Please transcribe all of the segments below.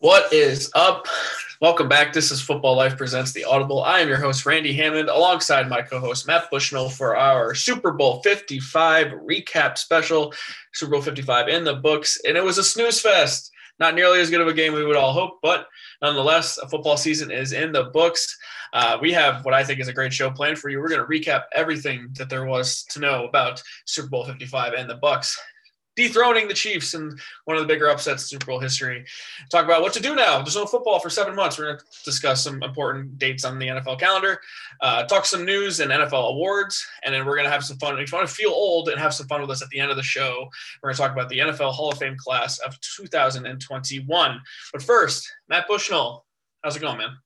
What is up? Welcome back. This is Football Life Presents the Audible. I am your host, Randy Hammond, alongside my co host, Matt Bushnell, for our Super Bowl 55 recap special. Super Bowl 55 in the books, and it was a snooze fest. Not nearly as good of a game we would all hope, but nonetheless, a football season is in the books. Uh, we have what I think is a great show planned for you. We're going to recap everything that there was to know about Super Bowl 55 and the Bucks dethroning the Chiefs in one of the bigger upsets in Super Bowl history. Talk about what to do now. There's no football for seven months. We're going to discuss some important dates on the NFL calendar, uh, talk some news and NFL awards, and then we're going to have some fun. If you want to feel old and have some fun with us at the end of the show, we're going to talk about the NFL Hall of Fame class of 2021. But first, Matt Bushnell, how's it going, man?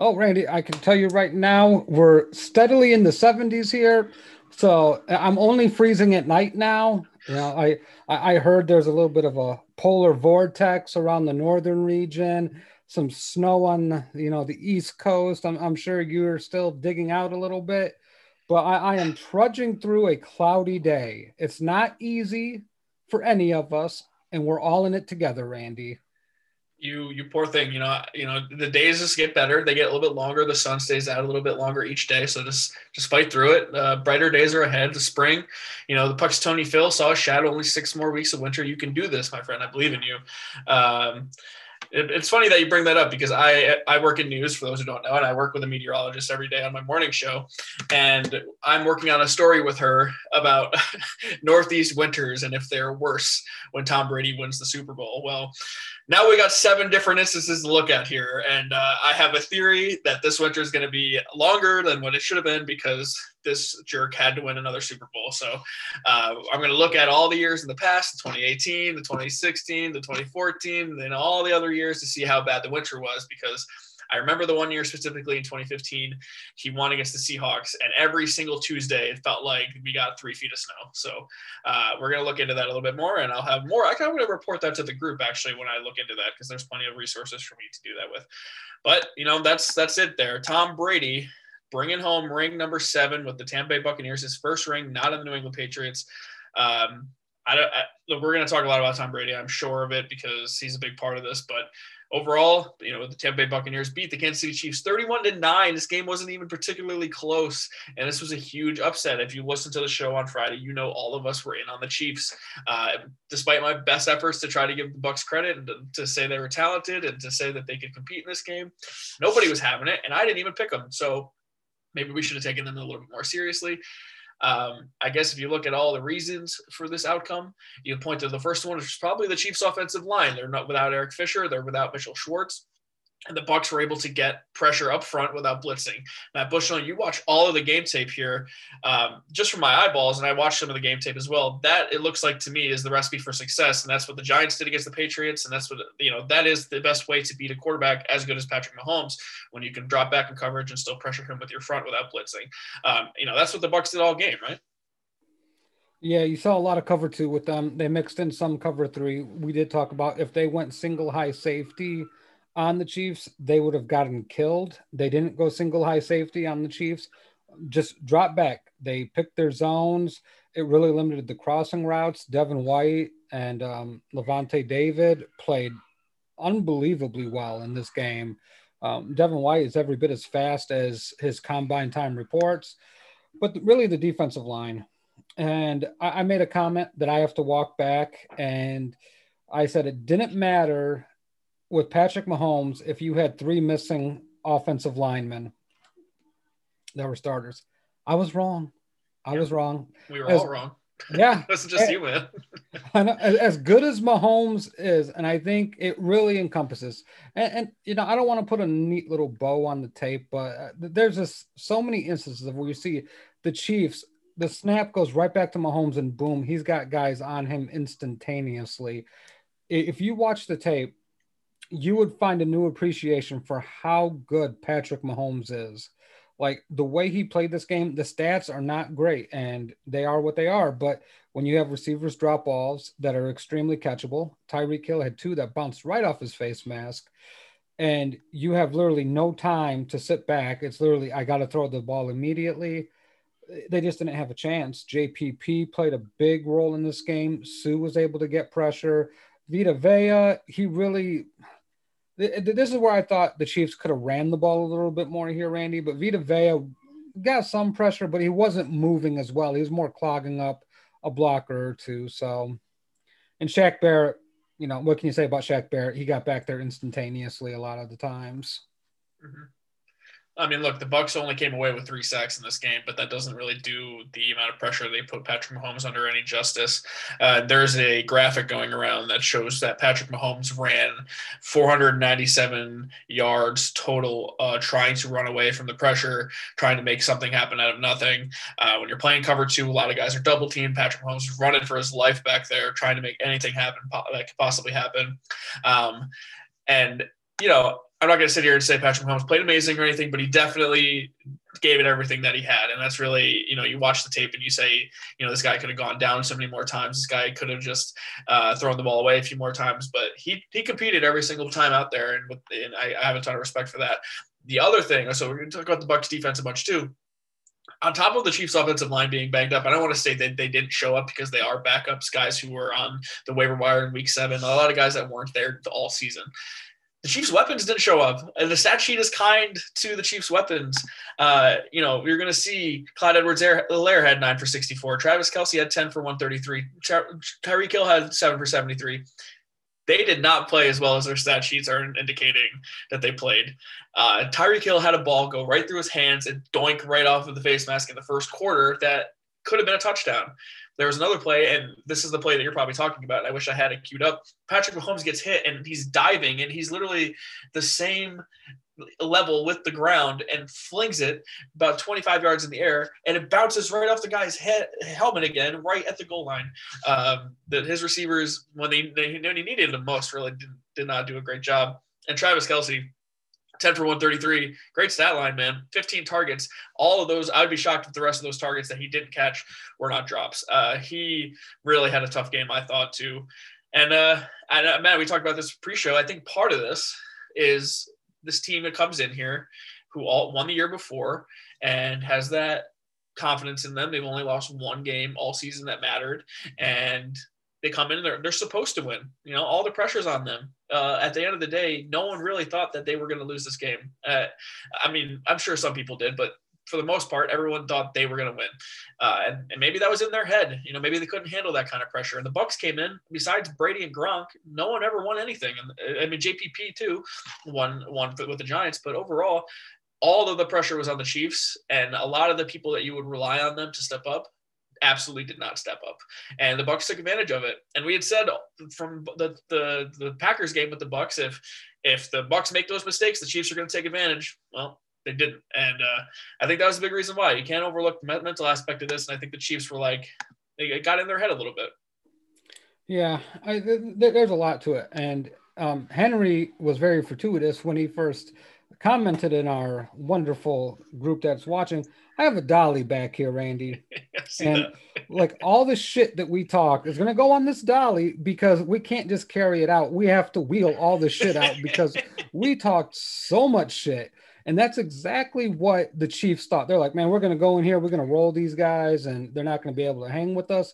Oh, Randy, I can tell you right now, we're steadily in the 70s here. So I'm only freezing at night now. Know, I I heard there's a little bit of a polar vortex around the northern region, some snow on you know the east coast. I'm, I'm sure you're still digging out a little bit, but I, I am trudging through a cloudy day. It's not easy for any of us, and we're all in it together, Randy you you poor thing you know you know the days just get better. They get a little bit longer. The sun stays out a little bit longer each day. So just just fight through it. Uh, brighter days are ahead. The spring you know the Punxsutawney Phil saw a shadow only six more weeks of winter. You can do this my friend. I believe in you. Um, it, it's funny that you bring that up because I I work in news for those who don't know, and I work with a meteorologist every day on my morning show, and I'm working on a story with her about Northeast winters and if they're worse when Tom Brady wins the Super Bowl. Well, now we got seven different instances to look at here, and uh, I have a theory that this winter is going to be longer than what it should have been because this jerk had to win another Super Bowl. So uh, I'm going to look at all the years in the past, the 2018, the 2016, the 2014, and all the other years to see how bad the winter was because I remember the one year specifically in 2015, he won against the Seahawks, and every single Tuesday it felt like we got three feet of snow. So uh, we're to look into that a little bit more, and I'll have more. I kind of want to report that to the group actually when I look into that because there's plenty of resources for me to do that with. But you know, that's that's it there. Tom Brady bringing home ring number seven with the Tampa Bay Buccaneers, his first ring, not in the New England Patriots. Um, I don't. I, look, we're going to talk a lot about Tom Brady. I'm sure of it because he's a big part of this. But overall, you know, the Tampa Bay Buccaneers beat the Kansas City Chiefs 31 to nine. This game wasn't even particularly close, and this was a huge upset. If you listen to the show on Friday, you know all of us were in on the Chiefs. Uh, despite my best efforts to try to give the Bucks credit and to, to, say they were talented and to say that they could compete in this game, nobody was having it, and I didn't even pick them. So maybe we should have taken them a little bit more seriously. Um, I guess if you look at all the reasons for this outcome, you point to the first one, which is probably the Chiefs' offensive line. They're not without Eric Fisher. They're without Mitchell Schwartz and the Bucks were able to get pressure up front without blitzing. Matt Bushnell, you watch all of the game tape here, um, just from my eyeballs, and I watched some of the game tape as well. That it looks like to me is the recipe for success, and that's what the Giants did against the Patriots, and that's what you know that is the best way to beat a quarterback as good as Patrick Mahomes when you can drop back in coverage and still pressure him with your front without blitzing. Um, you know that's what the Bucks did all game, right? Yeah, you saw a lot of cover two with them. They mixed in some cover three. We did talk about if they went single high safety on the Chiefs, they would have gotten killed. They didn't go single high safety on the Chiefs, just drop back. They picked their zones. It really limited the crossing routes. Devin White and um, Lavonte David played unbelievably well in this game. Um, Devin White is every bit as fast as his combine time reports, but really the defensive line. And I, I made a comment that I have to walk back, and I said it didn't matter with Patrick Mahomes if you had three missing offensive linemen that were starters. I was wrong. I yeah. was wrong. We were as, all wrong. Yeah. That's just you, man. as, as good as Mahomes is, and I think it really encompasses, and, and, you know, I don't want to put a neat little bow on the tape, but uh, there's just so many instances of where you see the Chiefs, the snap goes right back to Mahomes, and boom, he's got guys on him instantaneously. If you watch the tape, you would find a new appreciation for how good Patrick Mahomes is. Like the way he played this game, the stats are not great and they are what they are. But when you have receivers drop balls that are extremely catchable, Tyreek Hill had two that bounced right off his face mask. And you have literally no time to sit back. It's literally, I got to throw the ball immediately. They just didn't have a chance. JPP played a big role in this game. Suh was able to get pressure. Vita Vea, he really, this is where I thought the Chiefs could have ran the ball a little bit more here, Randy. But Vita Vea got some pressure, but he wasn't moving as well. He was more clogging up a blocker or two. So, and Shaq Barrett, you know, what can you say about Shaq Barrett? He got back there instantaneously a lot of the times. Mm-hmm. I mean, look, the Bucks only came away with three sacks in this game, but that doesn't really do the amount of pressure they put Patrick Mahomes under any justice. Uh, there's a graphic going around that shows that Patrick Mahomes ran 497 yards total, uh, trying to run away from the pressure, trying to make something happen out of nothing. Uh, when you're playing cover two, a lot of guys are double teamed. Patrick Mahomes is running for his life back there, trying to make anything happen that could possibly happen. Um, and you know, I'm not going to sit here and say Patrick Mahomes played amazing or anything, but he definitely gave it everything that he had. And that's really, you know, you watch the tape and you say, you know, this guy could have gone down so many more times. This guy could have just uh, thrown the ball away a few more times, but he he competed every single time out there, and, with, and I, I have a ton of respect for that. The other thing, so we're going to talk about the Bucks defense a bunch too on top of the Chiefs' offensive line being banged up, I don't want to say that they didn't show up because they are backups, guys who were on the waiver wire in week seven, a lot of guys that weren't there all season the Chiefs' weapons didn't show up, and the stat sheet is kind to the Chiefs' weapons. Uh, you know, you're going to see Clyde Edwards-Helaire had nine for 64. Travis Kelce had 10 for 133. Tyreek Hill had seven for 73. They did not play as well as their stat sheets are indicating that they played. Uh, Tyreek Hill had a ball go right through his hands and doink right off of the face mask in the first quarter that could have been a touchdown. There was another play, and this is the play that you're probably talking about. I wish I had it queued up. Patrick Mahomes gets hit, and he's diving, and he's literally the same level with the ground and flings it about 25 yards in the air, and it bounces right off the guy's head helmet again, right at the goal line. Um, that his receivers, when they, they when he needed the most, really did, did not do a great job. And Travis Kelce 10 for 133. Great stat line, man. 15 targets. All of those, I would be shocked if the rest of those targets that he didn't catch were not drops. Uh, he really had a tough game, I thought, too. And, uh, and uh, Matt, we talked about this pre show. I think part of this is this team that comes in here who all won the year before and has that confidence in them. They've only lost one game all season that mattered. And they come in they're, they're supposed to win you know all the pressure's on them uh, at the end of the day no one really thought that they were going to lose this game. Uh, i mean i'm sure some people did but for the most part everyone thought they were going to win. Uh, and, and, maybe that was in their head. You know maybe they couldn't handle that kind of pressure. And the bucks came in. Besides brady and gronk no one ever won anything. And i mean jpp too won one with the giants. But overall all of the pressure was on the chiefs. And a lot of the people that you would rely on them to step up absolutely did not step up, and the Bucks took advantage of it. And we had said from the the, the Packers game with the Bucks, if if the Bucks make those mistakes, the Chiefs are going to take advantage. Well, they didn't, and uh, I think that was a big reason why. You can't overlook the mental aspect of this, and I think the Chiefs were like they got in their head a little bit. Yeah, I, th- there's a lot to it, and um, Henry was very fortuitous when he first commented in our wonderful group that's watching. I have a dolly back here, Randy. and like all the shit that we talk is going to go on this dolly because we can't just carry it out. We have to wheel all the shit out because we talked so much shit. And that's exactly what the Chiefs thought. They're like, man, we're going to go in here, we're going to roll these guys, and they're not going to be able to hang with us.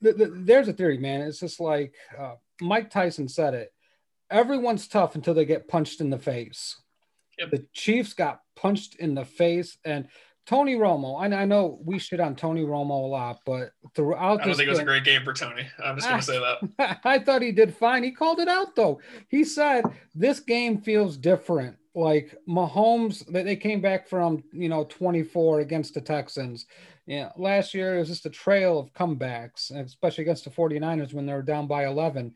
The, the, there's a theory, man. It's just like uh, Mike Tyson said it everyone's tough until they get punched in the face. Yep. The Chiefs got punched in the face, and Tony Romo. I, I know we shit on Tony Romo a lot, but throughout I don't think game, it was a great game for Tony. I'm just going to say that. I thought he did fine. He called it out though. He said this game feels different. Like Mahomes, they came back from you know 24 against the Texans. Yeah, last year it was just a trail of comebacks, especially against the 49ers when they were down by 11.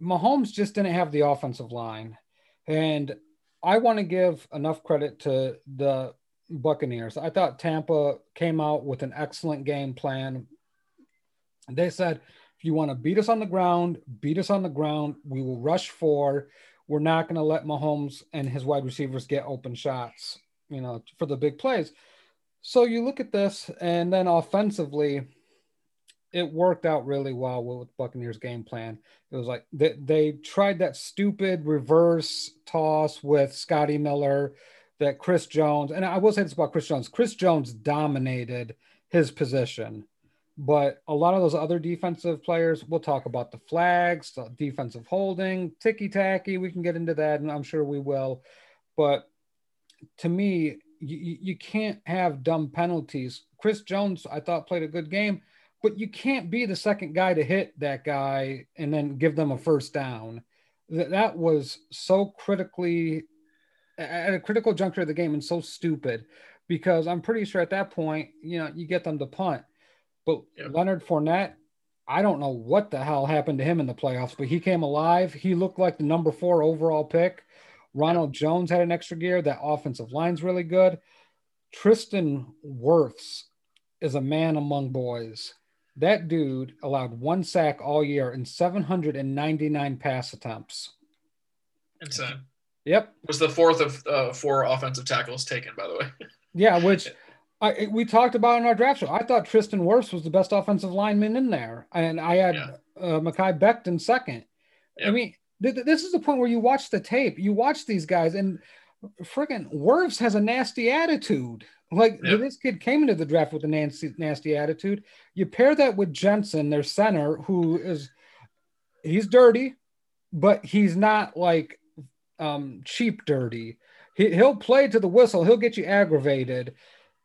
Mahomes just didn't have the offensive line. And I want to give enough credit to the Buccaneers. I thought Tampa came out with an excellent game plan. They said, if you want to beat us on the ground, beat us on the ground. We will rush for. We're not going to let Mahomes and his wide receivers get open shots, you know, for the big plays. So you look at this, and then offensively, it worked out really well with Buccaneers game plan. It was like they, they tried that stupid reverse toss with Scotty Miller that Chris Jones, and I will say this about Chris Jones Chris Jones dominated his position. But a lot of those other defensive players, we'll talk about the flags, the defensive holding, ticky tacky. We can get into that, and I'm sure we will. But to me, you, you can't have dumb penalties. Chris Jones, I thought, played a good game, but you can't be the second guy to hit that guy and then give them a first down. That, that was so critically at a critical juncture of the game and so stupid because I'm pretty sure at that point, you know, you get them to punt. But yep. Leonard Fournette, I don't know what the hell happened to him in the playoffs, but he came alive. He looked like the number four overall pick. Ronald Jones had an extra gear. That offensive line's really good. Tristan Wirfs is a man among boys. That dude allowed one sack all year and 799 pass attempts. Insane. Yep. Was the fourth of uh, four offensive tackles taken, by the way. yeah, which I, we talked about in our draft show. I thought Tristan Wirfs was the best offensive lineman in there, and I had yeah. uh, Mekhi Becton second. Yep. I mean, th- this is the point where you watch the tape, you watch these guys, and freaking Wirfs has a nasty attitude. Like yep. this kid came into the draft with a nasty, nasty attitude. You pair that with Jensen, their center, who is he's dirty, but he's not like um, cheap dirty. He, he'll play to the whistle. He'll get you aggravated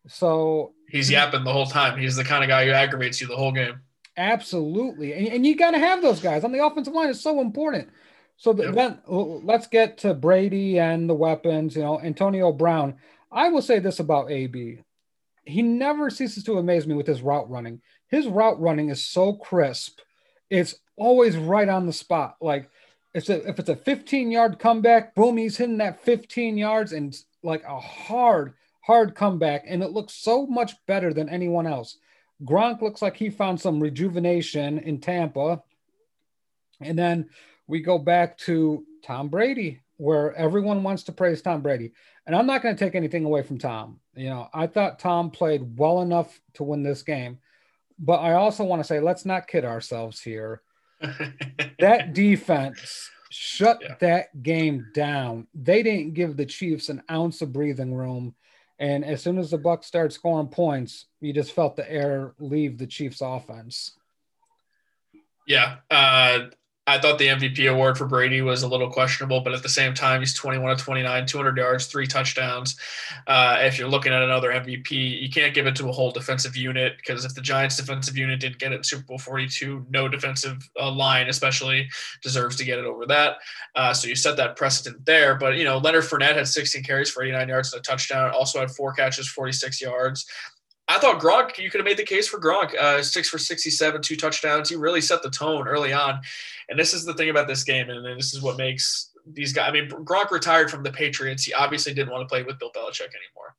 so he's yapping the whole time. He's the kind of guy who aggravates you the whole game. Absolutely, and, and you got to have those guys on the offensive line. It's so important. So the, yep. then let's get to Brady and the weapons. You know, Antonio Brown. I will say this about AB: he never ceases to amaze me with his route running. His route running is so crisp. It's always right on the spot. Like if it's a, if it's a 15 yard comeback, boom, he's hitting that 15 yards and like a hard hard comeback, and it looks so much better than anyone else. Gronk looks like he found some rejuvenation in Tampa. And then we go back to Tom Brady, where everyone wants to praise Tom Brady. And I'm not going to take anything away from Tom. You know, I thought Tom played well enough to win this game. But I also want to say, let's not kid ourselves here. that defense shut yeah. that game down. They didn't give the Chiefs an ounce of breathing room. And as soon as the Bucks started scoring points, you just felt the air leave the Chiefs offense. Yeah. Uh, I thought the MVP award for Brady was a little questionable, but at the same time, he's 21 to 29, 200 yards, three touchdowns. Uh, if you're looking at another MVP, you can't give it to a whole defensive unit because if the Giants' defensive unit didn't get it in Super Bowl 42, no defensive uh, line, especially, deserves to get it over that. Uh, so you set that precedent there. But, you know, Leonard Fournette had 16 carries for 89 yards and a touchdown, also had four catches, 46 yards. I thought Gronk, you could have made the case for Gronk. Uh, six for 67, two touchdowns. He really set the tone early on. And this is the thing about this game, and this is what makes these guys. I mean, Gronk retired from the Patriots. He obviously didn't want to play with Bill Belichick anymore.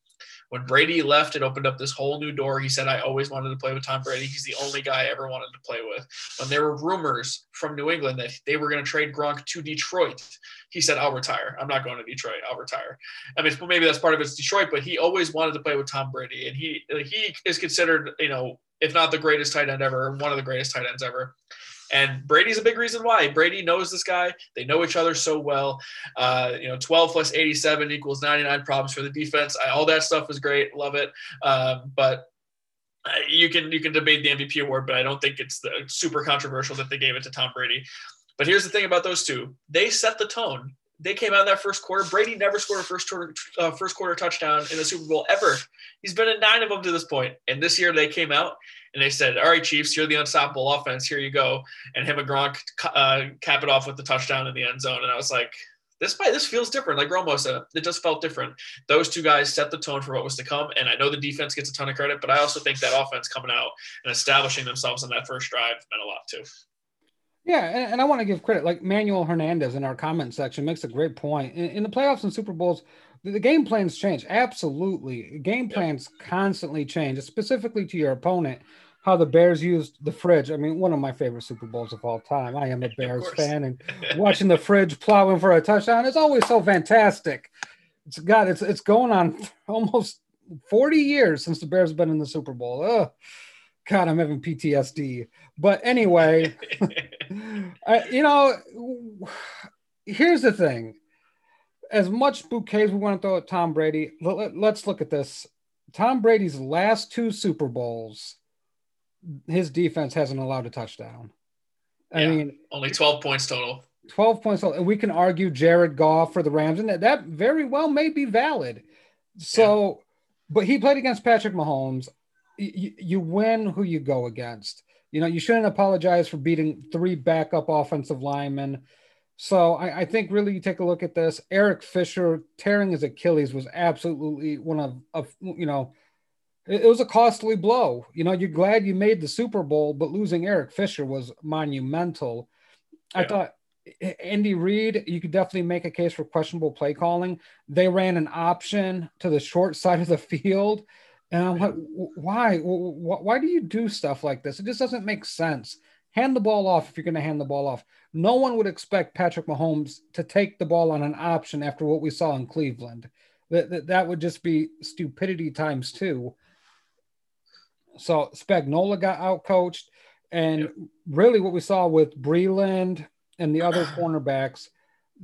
When Brady left, it opened up this whole new door. He said, I always wanted to play with Tom Brady. He's the only guy I ever wanted to play with. When there were rumors from New England that they were going to trade Gronk to Detroit, he said, I'll retire. I'm not going to Detroit. I'll retire. I mean, maybe that's part of it's Detroit, but he always wanted to play with Tom Brady. And he he is considered, you know, if not the greatest tight end ever, one of the greatest tight ends ever. And Brady's a big reason why. Brady knows this guy. They know each other so well. Uh, you know, 12 plus 87 equals 99 problems for the defense. I, all that stuff is great. Love it. Um, but uh, you can you can debate the MVP award, but I don't think it's the, super controversial that they gave it to Tom Brady. But here's the thing about those two: they set the tone. They came out in that first quarter. Brady never scored a first quarter uh, first quarter touchdown in the Super Bowl ever. He's been in nine of them to this point. and this year they came out and they said, "All right, Chiefs, you're the unstoppable offense. Here you go." And him and Gronk uh, cap it off with the touchdown in the end zone. And I was like, "This fight, this feels different." Like Romo said, it just felt different. Those two guys set the tone for what was to come. And I know the defense gets a ton of credit, but I also think that offense coming out and establishing themselves in that first drive meant a lot too. Yeah, and, and I want to give credit. Like Manuel Hernandez in our comment section makes a great point. In, in the playoffs and Super Bowls, the, the game plans change. Absolutely, game plans constantly change, specifically to your opponent how the Bears used the fridge. I mean, one of my favorite Super Bowls of all time. I am a Bears fan, and watching the fridge plowing for a touchdown is always so fantastic. It's God, it's it's going on almost 40 years since the Bears have been in the Super Bowl. Oh, God, I'm having PTSD. But anyway, I, you know, here's the thing. As much bouquets we want to throw at Tom Brady, let, us look at this. Tom Brady's last two Super Bowls his defense hasn't allowed a touchdown. I Yeah. mean, Only 12 points total. 12 points. And we can argue Jared Goff for the Rams, and that, that very well may be valid. So, but he played against Patrick Mahomes. You, you win who you go against. You know, you shouldn't apologize for beating three backup offensive linemen. So I, I think really you take a look at this. Eric Fisher tearing his Achilles was absolutely one of, of you know, it, it was a costly blow. You know, you're glad you made the Super Bowl, but losing Eric Fisher was monumental. I thought eh, Andy Reid, you could definitely make a case for questionable play calling. They ran an option to the short side of the field. And I'm like, why? Wh- wh- Why do you do stuff like this? It just doesn't make sense. Hand the ball off if you're going to hand the ball off. No one would expect Patrick Mahomes to take the ball on an option after what we saw in Cleveland. That, that, that would just be stupidity times two. So Spagnuolo got outcoached. And Yep. really, what we saw with Breeland and the other cornerbacks,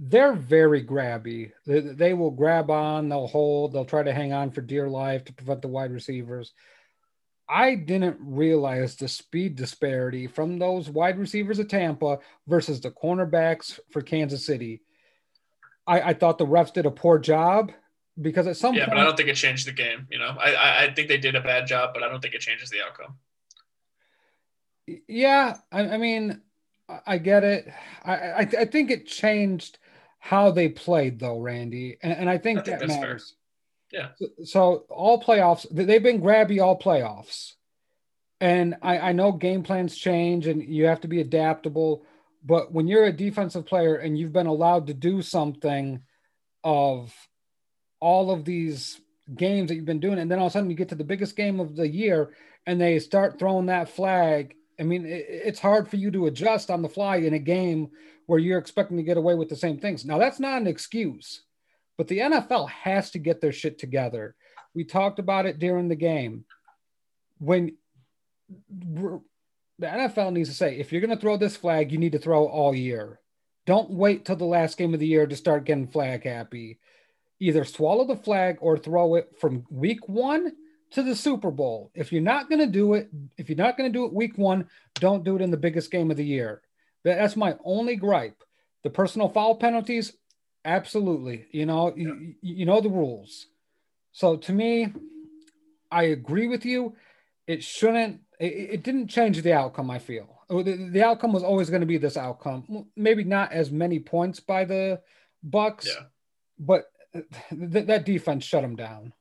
they're very grabby. They, they will grab on, they'll hold, they'll try to hang on for dear life to prevent the wide receivers. I didn't realize the speed disparity from those wide receivers at Tampa versus the cornerbacks for Kansas City. I, I thought the refs did a poor job because at some Yeah, point, but I don't think it changed the game. You know, I, I I think they did a bad job, but I don't think it changes the outcome. Yeah, I, I mean, I- get it. I, I I think it changed how they played, though, Randy, and, and I think I think that that's fair. matters. Yeah. So, so all playoffs, they- they've been grabby all playoffs, and I, I know game plans change and you have to be adaptable. But when you're a defensive player and you've been allowed to do something of all of these games that you've been doing, and then all of a sudden you get to the biggest game of the year and they start throwing that flag. I mean, it, it's hard for you to adjust on the fly in a game where you're expecting to get away with the same things. Now, that's not an excuse, but the NFL has to get their shit together. We talked about it during the game. When the NFL needs to say, if you're going to throw this flag, you need to throw all year. Don't wait till the last game of the year to start getting flag happy. Either swallow the flag or throw it from week one to the Super Bowl. If you're not going to do it, if you're not going to do it week one, don't do it in the biggest game of the year. That's my only gripe. The personal foul penalties, absolutely. You know, you, you know the rules. So to me, I agree with you. It shouldn't. It, it didn't change the outcome. I feel oh, the, the outcome was always going to be this outcome. Maybe not as many points by the Bucks, Yeah. but uh, th- that defense shut them down.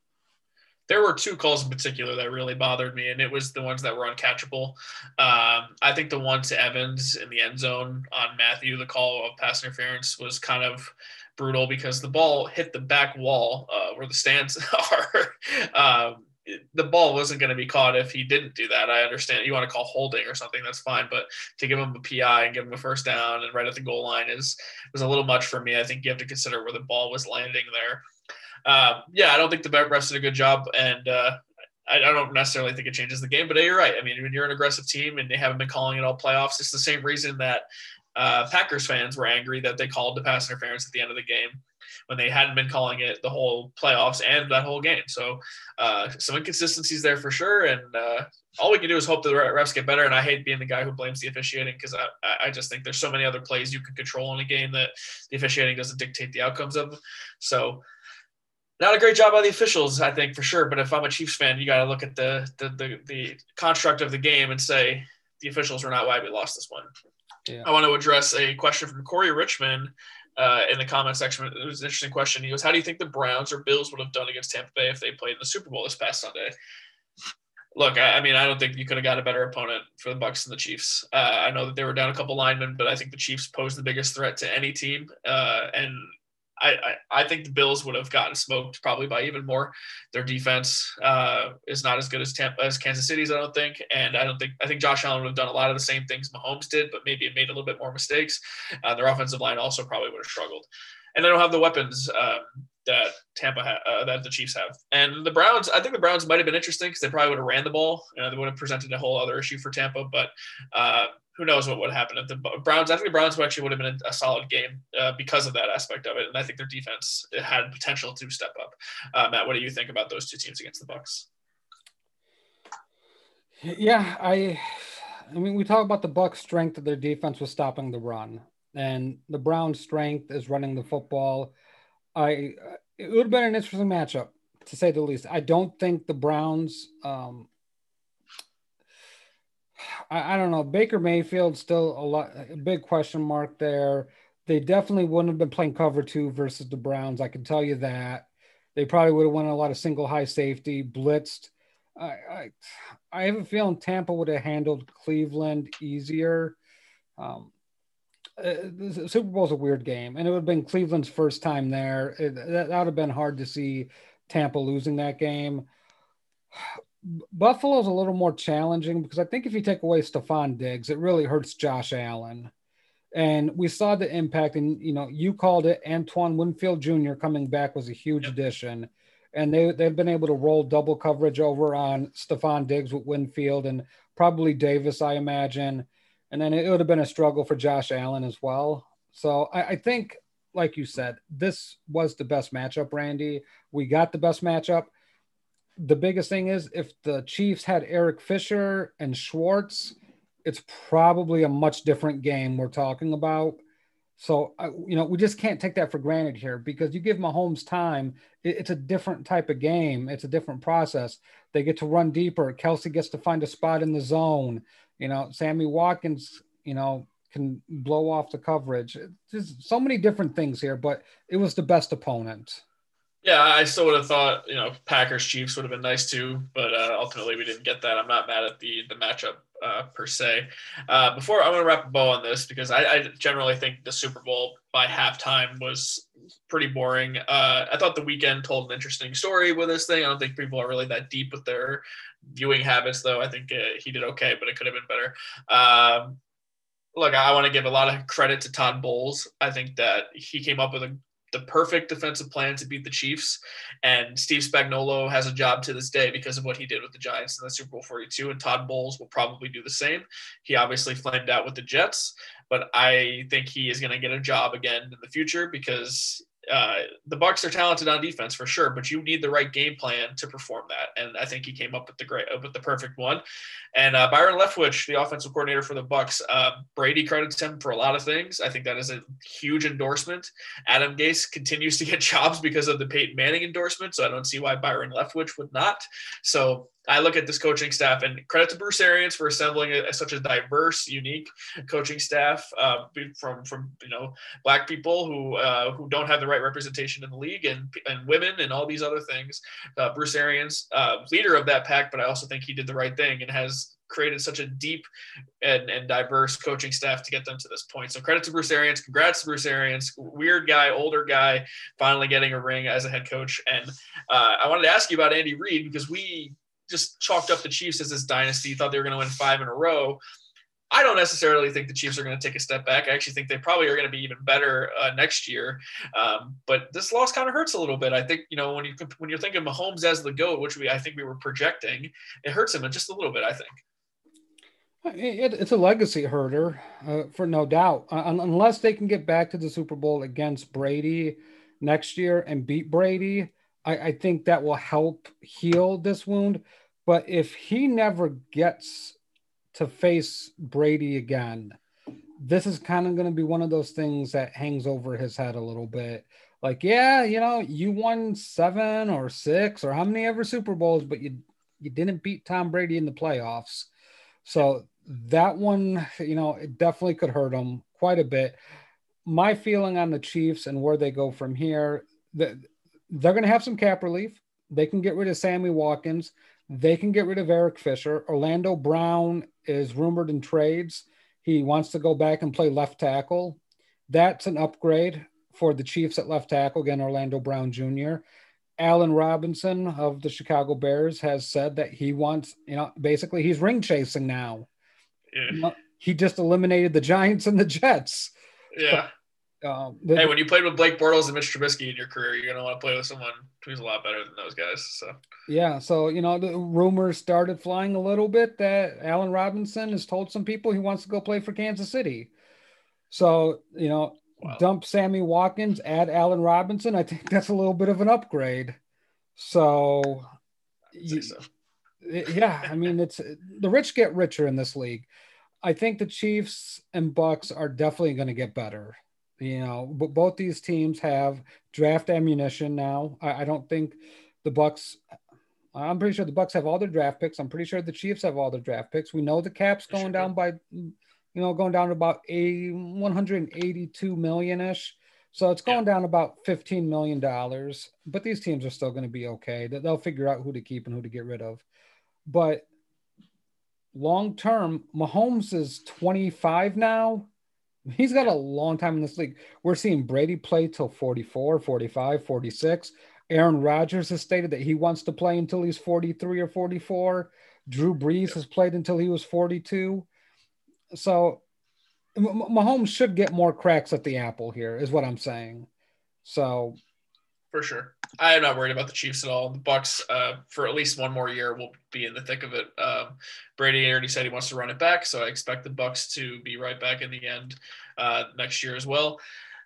There were two calls in particular that really bothered me, and it was the ones that were uncatchable. Um, I think the one to Evans in the end zone on Mathieu, the call of pass interference, was kind of brutal because the ball hit the back wall uh, where the stands are. um, the ball wasn't going to be caught if he didn't do that. I understand you want to call holding or something, that's fine, but to give him a PI and give him a first down and right at the goal line is was a little much for me. I think you have to consider where the ball was landing there. Um, yeah, I don't think the refs did a good job, and uh, I, I don't necessarily think it changes the game. But you're right. I mean, when you're an aggressive team and they haven't been calling it all playoffs, it's the same reason that uh, Packers fans were angry that they called the pass interference at the end of the game when they hadn't been calling it the whole playoffs and that whole game. So uh, some inconsistencies there for sure, and uh, all we can do is hope the refs get better. And I hate being the guy who blames the officiating because I, I just think there's so many other plays you can control in a game that the officiating doesn't dictate the outcomes of. So not a great job by the officials, I think for sure. But if I'm a Chiefs fan, you got to look at the, the the the construct of the game and say the officials were not why we lost this one. Yeah. I want to address a question from Corey Richmond uh, in the comment section. It was an interesting question. He goes, "How do you think the Browns or Bills would have done against Tampa Bay if they played in the Super Bowl this past Sunday?" Look, I, I mean, I don't think you could have got a better opponent for the Bucks and the Chiefs. Uh, I know that they were down a couple linemen, but I think the Chiefs posed the biggest threat to any team, uh, and I, I, think the Bills would have gotten smoked probably by even more. Their defense uh, is not as good as Tampa as Kansas City's, I don't think, and I don't think I think Josh Allen would have done a lot of the same things Mahomes did, but maybe made a little bit more mistakes. Uh, their offensive line also probably would have struggled, and they don't have the weapons um, that Tampa ha- uh, that the Chiefs have. And the Browns, I think the Browns might have been interesting because they probably would have ran the ball. You know, they would have presented a whole other issue for Tampa, but. Who knows what would happen if the Browns? I think the Browns actually would have been a, a solid game uh, because of that aspect of it, and I think their defense had potential to step up. Uh, Matt, what do you think about those two teams against the Bucks? Yeah, I I mean we talk about the Bucks strength of their defense was stopping the run and the Browns strength is running the football. I it would have been an interesting matchup to say the least. I don't think the Browns um I, I don't know. Baker Mayfield still a lot a big question mark there. They definitely wouldn't have been playing cover two versus the Browns. I can tell you that. They probably would have won a lot of single high safety, blitzed. I, I, I have a feeling Tampa would have handled Cleveland easier. Um, uh, the Super Bowl is a weird game, and it would have been Cleveland's first time there. It, that, that would have been hard to see Tampa losing that game. Buffalo's a little more challenging because I think if you take away Stefon Diggs, it really hurts Josh Allen. And we saw the impact, and you know, you called it Antoine Winfield Jr. coming back was a huge yep. addition. And they, they've been able to roll double coverage over on Stefon Diggs with Winfield and probably Davis, I imagine. And then it would have been a struggle for Josh Allen as well. So I, I think, like you said, this was the best matchup, Randy. We got the best matchup the biggest thing is if the Chiefs had Eric Fisher and Schwartz, it's probably a much different game we're talking about. So, you know, we just can't take that for granted here because you give Mahomes time, it's a different type of game. It's a different process. They get to run deeper. Kelce gets to find a spot in the zone. You know, Sammy Watkins, you know, can blow off the coverage. There's so many different things here, but it was the best opponent. Yeah, I still would have thought you know Packers Chiefs would have been nice too, but uh, ultimately we didn't get that. I'm not mad at the the matchup uh, per se. Uh, before I'm going to wrap a bow on this because I, I, generally think the Super Bowl by halftime was pretty boring. Uh, I thought the Weeknd told an interesting story with this thing. I don't think people are really that deep with their viewing habits, though. I think uh, he did okay, but it could have been better. Um, look, I want to give a lot of credit to Todd Bowles. I think that he came up with a the perfect defensive plan to beat the Chiefs. And Steve Spagnuolo has a job to this day because of what he did with the Giants in the Super Bowl 42. And Todd Bowles will probably do the same. He obviously flamed out with the Jets, but I think he is going to get a job again in the future because uh, the Bucks are talented on defense for sure, but you need the right game plan to perform that. And I think he came up with the great, with the perfect one. And uh, Byron Leftwich, the offensive coordinator for the Bucks, uh, Brady credits him for a lot of things. I think that is a huge endorsement. Adam Gase continues to get jobs because of the Peyton Manning endorsement, so I don't see why Byron Leftwich would not. So I look at this coaching staff and credit to Bruce Arians for assembling a, such a diverse, unique coaching staff uh, from from you know black people who uh, who don't have the right representation in the league and and women and all these other things. Uh, Bruce Arians, uh, leader of that pack, but I also think he did the right thing and has created such a deep and, and diverse coaching staff to get them to this point. So credit to Bruce Arians. Congrats to Bruce Arians. Weird guy, older guy, finally getting a ring as a head coach. And uh, I wanted to ask you about Andy Reid because we just chalked up the Chiefs as this dynasty, thought they were going to win five in a row. I don't necessarily think the Chiefs are going to take a step back. I actually think they probably are going to be even better uh, next year. Um, but this loss kind of hurts a little bit. I think you know when you when you're thinking Mahomes as the goat, which we I think we were projecting, it hurts him just a little bit. I think. It, it's a legacy herder, uh, for no doubt. Uh, unless they can get back to the Super Bowl against Brady next year and beat Brady, I, I think that will help heal this wound. But if he never gets to face Brady again, this is kind of going to be one of those things that hangs over his head a little bit. Like, yeah, you know, you won seven or six or how many ever Super Bowls, but you you didn't beat Tom Brady in the playoffs. So that one, you know, it definitely could hurt him quite a bit. My feeling on the Chiefs and where they go from here, that they're going to have some cap relief. They can get rid of Sammy Watkins. They can get rid of Eric Fisher. Orlando Brown is rumored in trades. He wants to go back and play left tackle. That's an upgrade for the Chiefs at left tackle. Again, Orlando Brown Jr. Allen Robinson of the Chicago Bears has said that he wants, you know, basically he's ring chasing now. Yeah. You know, he just eliminated the Giants and the Jets. Yeah. Um, hey, when you played with Blake Bortles and Mitch Trubisky in your career, you're gonna want to play with someone who's a lot better than those guys. So yeah, so you know the rumors started flying a little bit that Allen Robinson has told some people he wants to go play for Kansas City. So you know, wow. dump Sammy Watkins, add Allen Robinson. I think that's a little bit of an upgrade. So, so. yeah, I mean it's the rich get richer in this league. I think the Chiefs and Bucks are definitely going to get better. You know, but both these teams have draft ammunition now. I, I don't think the Bucks. I'm pretty sure the Bucks have all their draft picks. I'm pretty sure the Chiefs have all their draft picks. We know the cap's going sure. down by, you know, going down to about a 182 million ish. So it's going yeah. down about 15 million dollars. But these teams are still going to be okay. They'll figure out who to keep and who to get rid of. But long term, Mahomes is 25 now. He's got a long time in this league. We're seeing Brady play till 44, 45, 46. Aaron Rodgers has stated that he wants to play until he's 43 or 44. Drew Brees has played until he was 42. So Mahomes should get more cracks at the apple here, is what I'm saying. So for sure. I am not worried about the Chiefs at all. The Bucks, uh, for at least one more year, will be in the thick of it. Um, Brady already said he wants to run it back, so I expect the Bucks to be right back in the end uh, next year as well.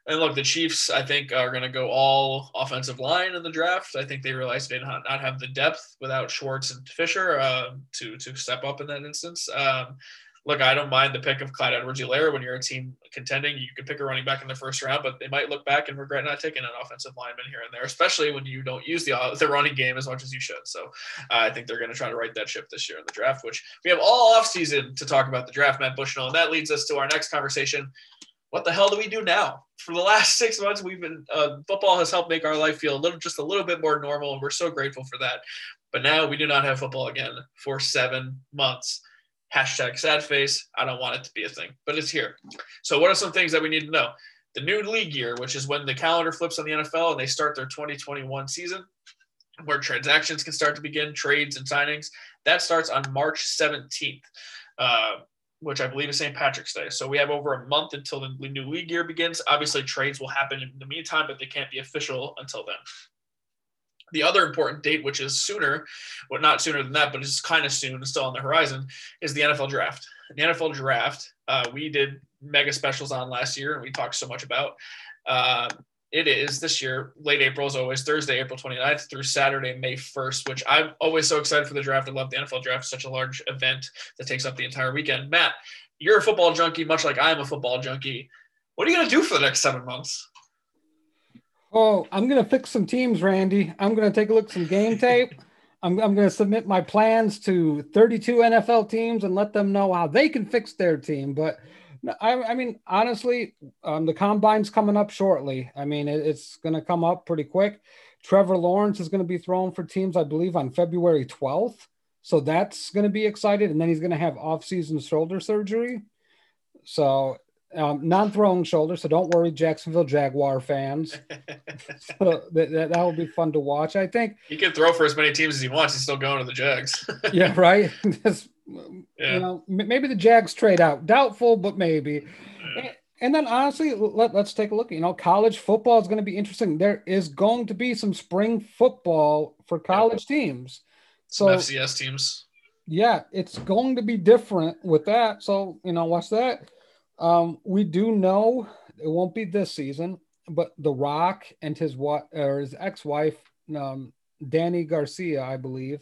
And look, the Chiefs, I think, are going to go all offensive line in the draft. I think they realize they not, not have the depth without Schwartz and Fisher uh, to to step up in that instance. Um, look, I don't mind the pick of Clyde Edwards-Helaire when you're a team contending. You could pick a running back in the first round, but they might look back and regret not taking an offensive lineman here and there, especially when you don't use the the running game as much as you should. So uh, I think they're going to try to right that ship this year in the draft, which we have all offseason to talk about the draft, Matt Bushnell. And that leads us to our next conversation. What the hell do we do now? For the last six months, we've been uh, football has helped make our life feel a little, just a little bit more normal, and we're so grateful for that. But now we do not have football again for seven months hashtag sad face. I don't want it to be a thing, but it's here. So, what are some things that we need to know? The new league year, which is when the calendar flips on the NFL and they start their 2021 season, where transactions can start to begin, trades and signings, that starts on March 17th, uh, which I believe is St. Patrick's Day. So we have over a month until the new league year begins. Obviously, trades will happen in the meantime, but they can't be official until then the other important date, which is sooner, well, not sooner than that, but it's kind of soon, still on the horizon, is the NFL draft. The NFL draft, uh, we did mega specials on last year, and we talked so much about. Uh, it is this year, late April is always Thursday, April 29th through Saturday, May 1st, which I'm always so excited for the draft. I love the NFL draft, such a large event that takes up the entire weekend. Matt, you're a football junkie, much like I'm a football junkie. What are you going to do for the next seven months? Oh, I'm going to fix some teams, Randy. I'm going to take a look at some game tape. I'm, I'm going to submit my plans to 32 NFL teams and let them know how they can fix their team. But I, I mean, honestly, um, the combine's coming up shortly. I mean, it, it's going to come up pretty quick. Trevor Lawrence is going to be thrown for teams, I believe, on February 12th. So that's going to be excited. And then he's going to have off-season shoulder surgery. So um, non-throwing shoulder, so don't worry, Jacksonville Jaguar fans. so that, that, that will be fun to watch. I think he can throw for as many teams as he wants. He's still going to the Jags. yeah, right. Just, yeah. You know, maybe the Jags trade out. Doubtful, but maybe. Yeah. And, and then honestly, let, let's take a look. You know, college football is going to be interesting. There is going to be some spring football for college yeah. teams. So some FCS teams. Yeah, it's going to be different with that. So, you know, watch that? Um, we do know it won't be this season, but The Rock and his what or his ex-wife, um, Dany Garcia, I believe,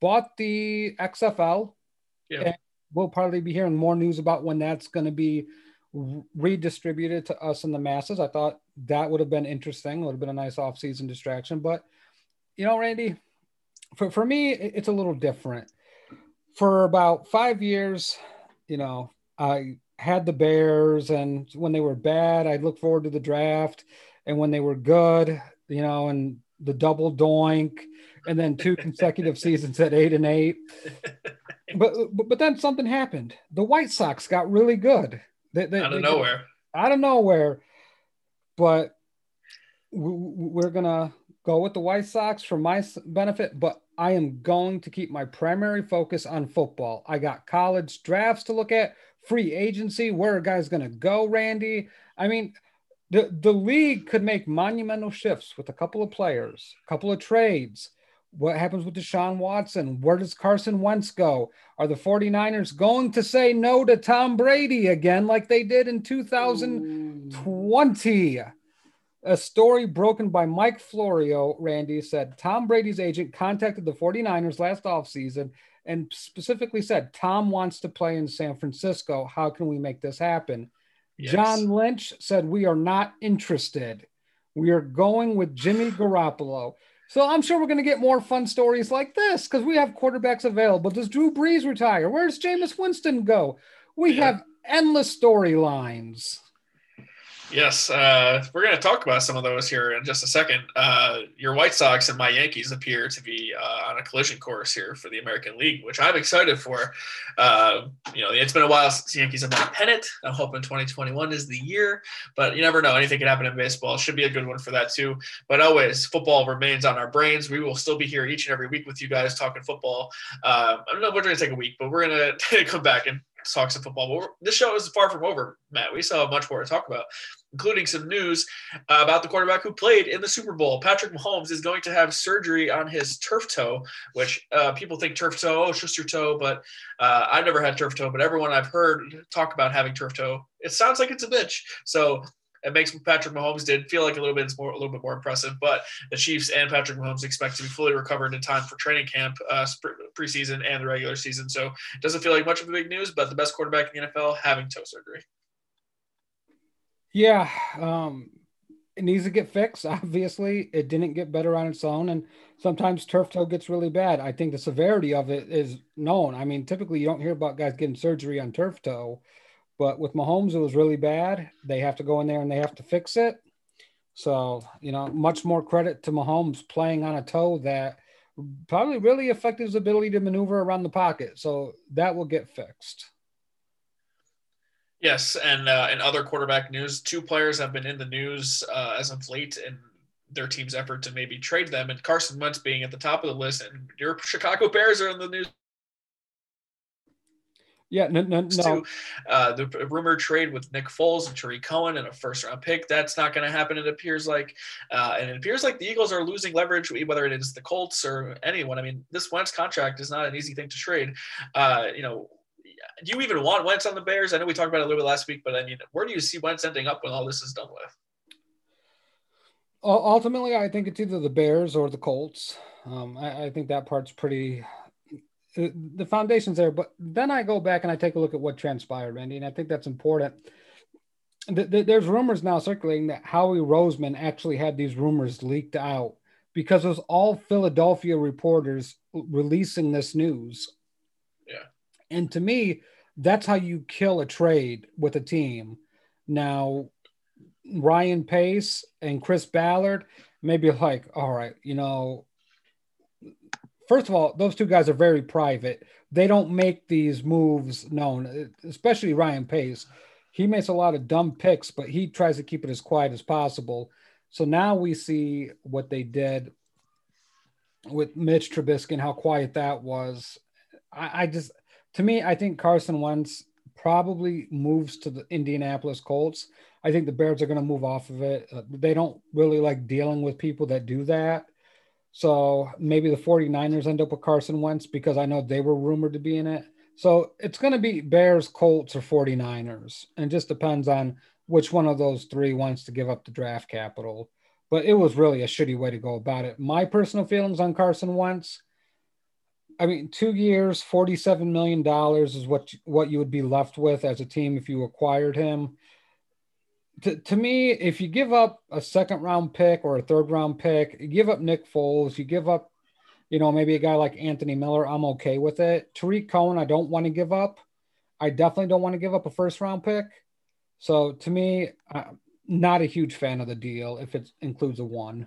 bought the XFL. Yeah. And we'll probably be hearing more news about when that's going to be redistributed to us and the masses. I thought that would have been interesting. It would have been a nice off-season distraction. But you know, Randy, for, for me, it's a little different. For about five years, you know, I had the Bears, and when they were bad, I'd look forward to the draft, and when they were good, you know, and the double doink, and then two consecutive seasons at eight and eight. But, but but then something happened. The White Sox got really good. They, they, out of nowhere. Got, out of nowhere. But we're gonna go with the White Sox for my benefit, but I am going to keep my primary focus on football. I got college drafts to look at, free agency, where a guy's going to go, Randy. I mean, the, the league could make monumental shifts with a couple of players, a couple of trades. What happens with Deshaun Watson? Where does Carson Wentz go? Are the 49ers going to say no to Tom Brady again like they did in 2020? Ooh. A story broken by Mike Florio, Randy said Tom Brady's agent contacted the 49ers last offseason and specifically said, Tom wants to play in San Francisco. How can we make this happen? Yes. John Lynch said, We are not interested. We are going with Jimmy Garoppolo. So I'm sure we're going to get more fun stories like this because we have quarterbacks available. Does Drew Brees retire? Where's Jameis Winston go? We yeah. have endless storylines. Yes, uh, we're going to talk about some of those here in just a second. Uh, your White Sox and my Yankees appear to be uh, on a collision course here for the American League, which I'm excited for. Uh, you know, it's been a while since the Yankees have won a pennant. I'm hoping 2021 is the year, but you never know. Anything can happen in baseball. Should be a good one for that too. But always, football remains on our brains. We will still be here each and every week with you guys talking football. Uh, I don't know. if We're going to take a week, but we're going to come back and talk some football. But this show is far from over, Matt. We still have much more to talk about including some news uh, about the quarterback who played in the Super Bowl. Patrick Mahomes is going to have surgery on his turf toe, which uh, people think turf toe, oh, it's just your toe, but uh, I've never had turf toe, but everyone I've heard talk about having turf toe, it sounds like it's a bitch. So it makes Patrick Mahomes did feel like a little bit more, a little bit more impressive. But the Chiefs and Patrick Mahomes expect to be fully recovered in time for training camp, uh, preseason, and the regular season. So it doesn't feel like much of a big news. But the best quarterback in the NFL having toe surgery. Yeah, um, it needs to get fixed. Obviously, it didn't get better on its own, and sometimes turf toe gets really bad. I think the severity of it is known. I mean, typically you don't hear about guys getting surgery on turf toe, but with Mahomes, it was really bad. They have to go in there and they have to fix it. So, you know, much more credit to Mahomes playing on a toe that probably really affected his ability to maneuver around the pocket. So that will get fixed. Yes, and uh, in other quarterback news, two players have been in the news uh, as of late in their team's effort to maybe trade them, and Carson Wentz being at the top of the list, and your Chicago Bears are in the news. Yeah, no, no, no. Uh, the rumored trade with Nick Foles and Tarik Cohen and a first round pick. That's not going to happen. It appears like, uh, and it appears like the Eagles are losing leverage, whether it is the Colts or anyone. I mean, this Wentz contract is not an easy thing to trade. Uh, you know, do you even want Wentz on the Bears? I know we talked about it a little bit last week, but I mean, where do you see Wentz ending up when all this is done with? Ultimately, I think it's either the Bears or the Colts. Um, I, I, think that part's pretty. The foundation's there, but then I go back and I take a look at what transpired, Randy, and I think that's important. There's rumors now circulating that Howie Roseman actually had these rumors leaked out because it was all Philadelphia reporters releasing this news Yeah. and to me, that's how you kill a trade with a team. Now, Ryan Pace and Chris Ballard maybe like, all right, you know, first of all, those two guys are very private. They don't make these moves known, especially Ryan Pace. He makes a lot of dumb picks, but he tries to keep it as quiet as possible. So now we see what they did with Mitch Trubisky and how quiet that was. I, I just to me, I think Carson Wentz probably moves to the Indianapolis Colts. I think the Bears are going to move off of it. Uh, they don't really like dealing with people that do that. So maybe the 49ers end up with Carson Wentz because I know they were rumored to be in it. So it's going to be Bears, Colts, or 49ers. And just depends on which one of those three wants to give up the draft capital. But it was really a shitty way to go about it. My personal feelings on Carson Wentz I mean, two years, forty-seven million dollars is what what you would be left with as a team if you acquired him. To, to me, if you give up a second round pick or a third round pick, you give up Nick Foles, you give up, you know, maybe a guy like Anthony Miller, I'm okay with it. Tarik Cohen, I don't want to give up. I definitely don't want to give up a first round pick. So to me, I'm not a huge fan of the deal if it includes a one.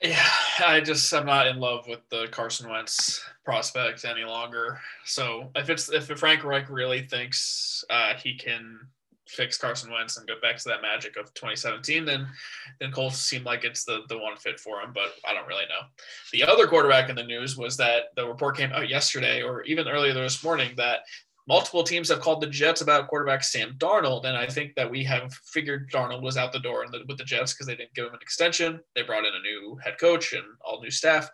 Yeah, I just I'm not in love with the Carson Wentz prospect any longer. So if it's if Frank Reich really thinks uh, he can fix Carson Wentz and go back to that magic of 2017, then then Colts seem like it's the the one fit for him. But I don't really know. The other quarterback in the news was that the report came out yesterday or even earlier this morning that multiple teams have called the Jets about quarterback Sam Darnold, and I think that we have figured Darnold was out the door the, with the Jets because they didn't give him an extension. They brought in a new head coach and all new staff.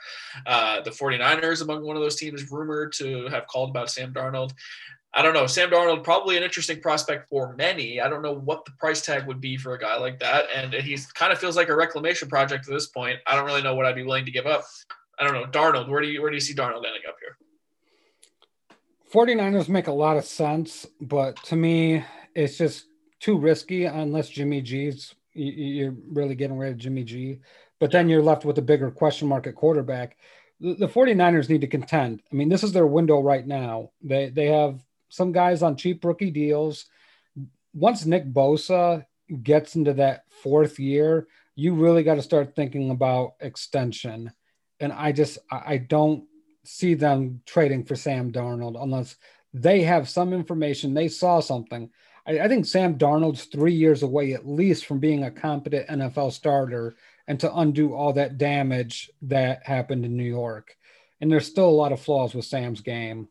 Uh, the 49ers, among one of those teams, rumored to have called about Sam Darnold. I don't know. Sam Darnold, probably an interesting prospect for many. I don't know what the price tag would be for a guy like that. And he kind of feels like a reclamation project at this point. I don't really know what I'd be willing to give up I don't know Darnold. Where do you where do you see Darnold ending up here? 49ers make a lot of sense, but to me, it's just too risky unless Jimmy G's you're really getting rid of Jimmy G. But then you're left with a bigger question mark at quarterback. The, the 49ers need to contend. I mean, this is their window right now. They they have some guys on cheap rookie deals. Once Nick Bosa gets into that fourth year, you really got to start thinking about extension. And I just I don't see them trading for Sam Darnold unless they have some information, they saw something. I, I think Sam Darnold's three years away at least from being a competent NFL starter and to undo all that damage that happened in New York. And there's still a lot of flaws with Sam's game.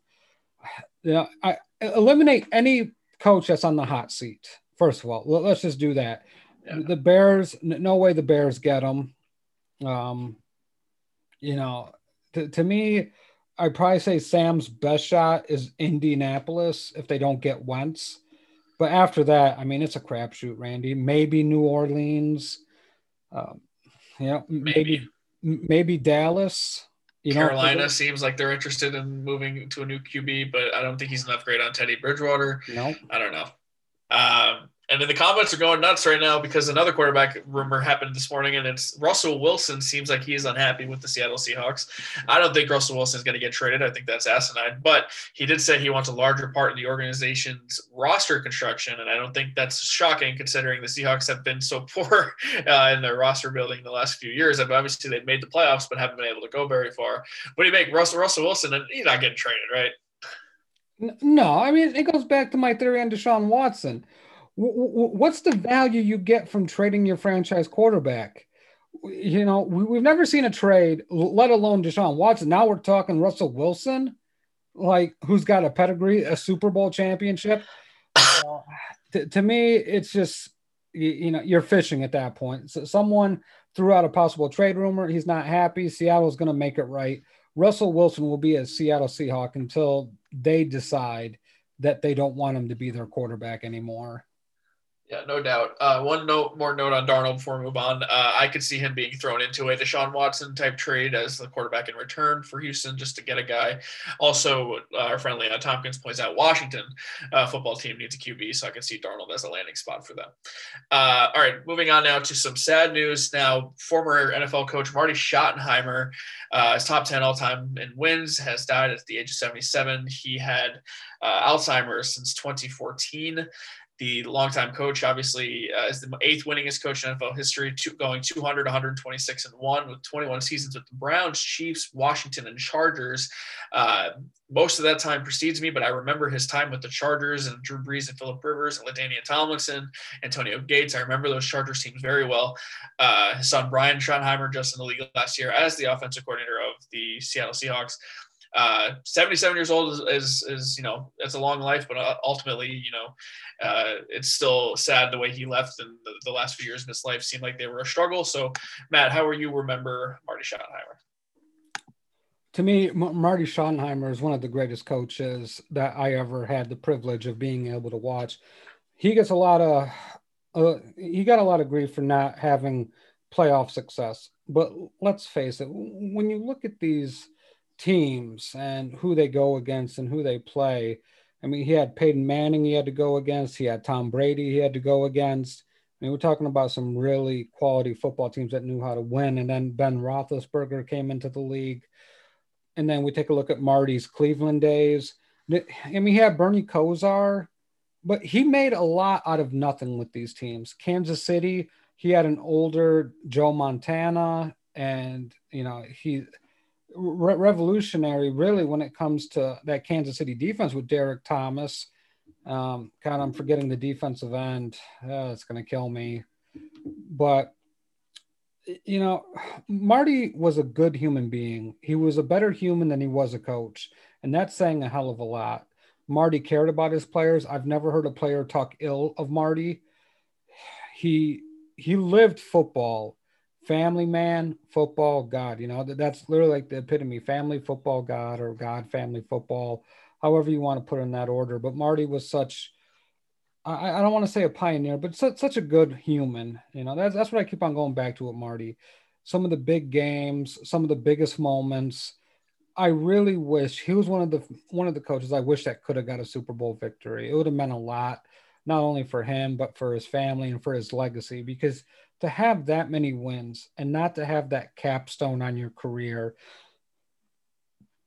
You know, I eliminate any coach that's on the hot seat. First of all, let's just do that. Yeah. The Bears, no way the Bears get them. Um, you know, to, to me, I'd probably say Sam's best shot is Indianapolis if they don't get Wentz. But after that, I mean, it's a crapshoot, Randy. Maybe New Orleans. Um, you know, maybe maybe, maybe Dallas. You Carolina know, seems like they're interested in moving to a new QB, but I don't think he's enough great on Teddy Bridgewater. No, I don't know. Um, and then the comments are going nuts right now because another quarterback rumor happened this morning, and it's Russell Wilson seems like he is unhappy with the Seattle Seahawks. I don't think Russell Wilson is going to get traded. I think that's asinine. But he did say he wants a larger part in the organization's roster construction, and I don't think that's shocking considering the Seahawks have been so poor uh, in their roster building the last few years. I mean, obviously, they've made the playoffs, but haven't been able to go very far. What do you make Russell Russell Wilson? And he's not getting traded, right? No, I mean it goes back to my theory on Deshaun Watson what's the value you get from trading your franchise quarterback? You know, we, have never seen a trade, let alone Deshaun Watson. Now we're talking Russell Wilson, like who's got a pedigree, a Super Bowl championship. Uh, to, to, me, it's just you, you, know you're fishing at that point. So someone threw out a possible trade rumor. He's not happy. Seattle's going to make it right. Russell Wilson will be a Seattle Seahawk until they decide that they don't want him to be their quarterback anymore. Yeah, no doubt. Uh, one note, more note on Darnold before we move on. Uh, I could see him being thrown into a Deshaun Watson type trade as the quarterback in return for Houston just to get a guy. Also, uh, our friend Leon Tompkins points out Washington uh, football team needs a QB, so I can see Darnold as a landing spot for them. Uh, all right, moving on now to some sad news. Now, former NFL coach Marty Schottenheimer uh, is top 10 all time in wins, has died at the age of 77. He had Alzheimer's since 2014 the longtime coach, obviously, uh, is the eighth winningest coach in NFL history, to, going 200, 126 and one with 21 seasons with the Browns, Chiefs, Washington, and Chargers. Uh, most of that time precedes me, but I remember his time with the Chargers and Drew Brees and Philip Rivers and LaDainian Tomlinson, Antonio Gates. I remember those Chargers teams very well. Uh, his son Brian Schottenheimer just in the league last year as the offensive coordinator of the Seattle Seahawks uh, 77 years old is, is, is, you know, it's a long life, but uh, ultimately, you know, uh, it's still sad the way he left and the, the, last few years of his life seemed like they were a struggle. So Matt, how are you remember Marty Schottenheimer? To me, M- Marty Schottenheimer is one of the greatest coaches that I ever had the privilege of being able to watch. He gets a lot of, uh, he got a lot of grief for not having playoff success. But let's face it, when you look at these teams and who they go against and who they play. I mean, he had Peyton Manning he had to go against, he had Tom Brady he had to go against. I mean, we're talking about some really quality football teams that knew how to win. And then Ben Roethlisberger came into the league. And then we take a look at Marty's Cleveland days. I mean, he had Bernie Kosar, but he made a lot out of nothing with these teams. Kansas City, he had an older Joe Montana, and you know he re- revolutionary, really, when it comes to that Kansas City defense with Derrick Thomas. Um, God, I'm forgetting the defensive end. Uh, it's going to kill me. But, you know, Marty was a good human being. He was a better human than he was a coach. And that's saying a hell of a lot. Marty cared about his players. I've never heard a player talk ill of Marty. He he lived football family man, football God. You know, that's literally like the epitome family, football, God, or God, family, football, however you want to put in that order. But Marty was such, I, I don't want to say a pioneer, but such, such a good human. You know, that's, that's what I keep on going back to with Marty. some of the big games, some of the biggest moments. I really wish he was one of the one of the coaches I wish that could have got a Super Bowl victory. It would have meant a lot, not only for him but for his family and for his legacy. Because to have that many wins and not to have that capstone on your career,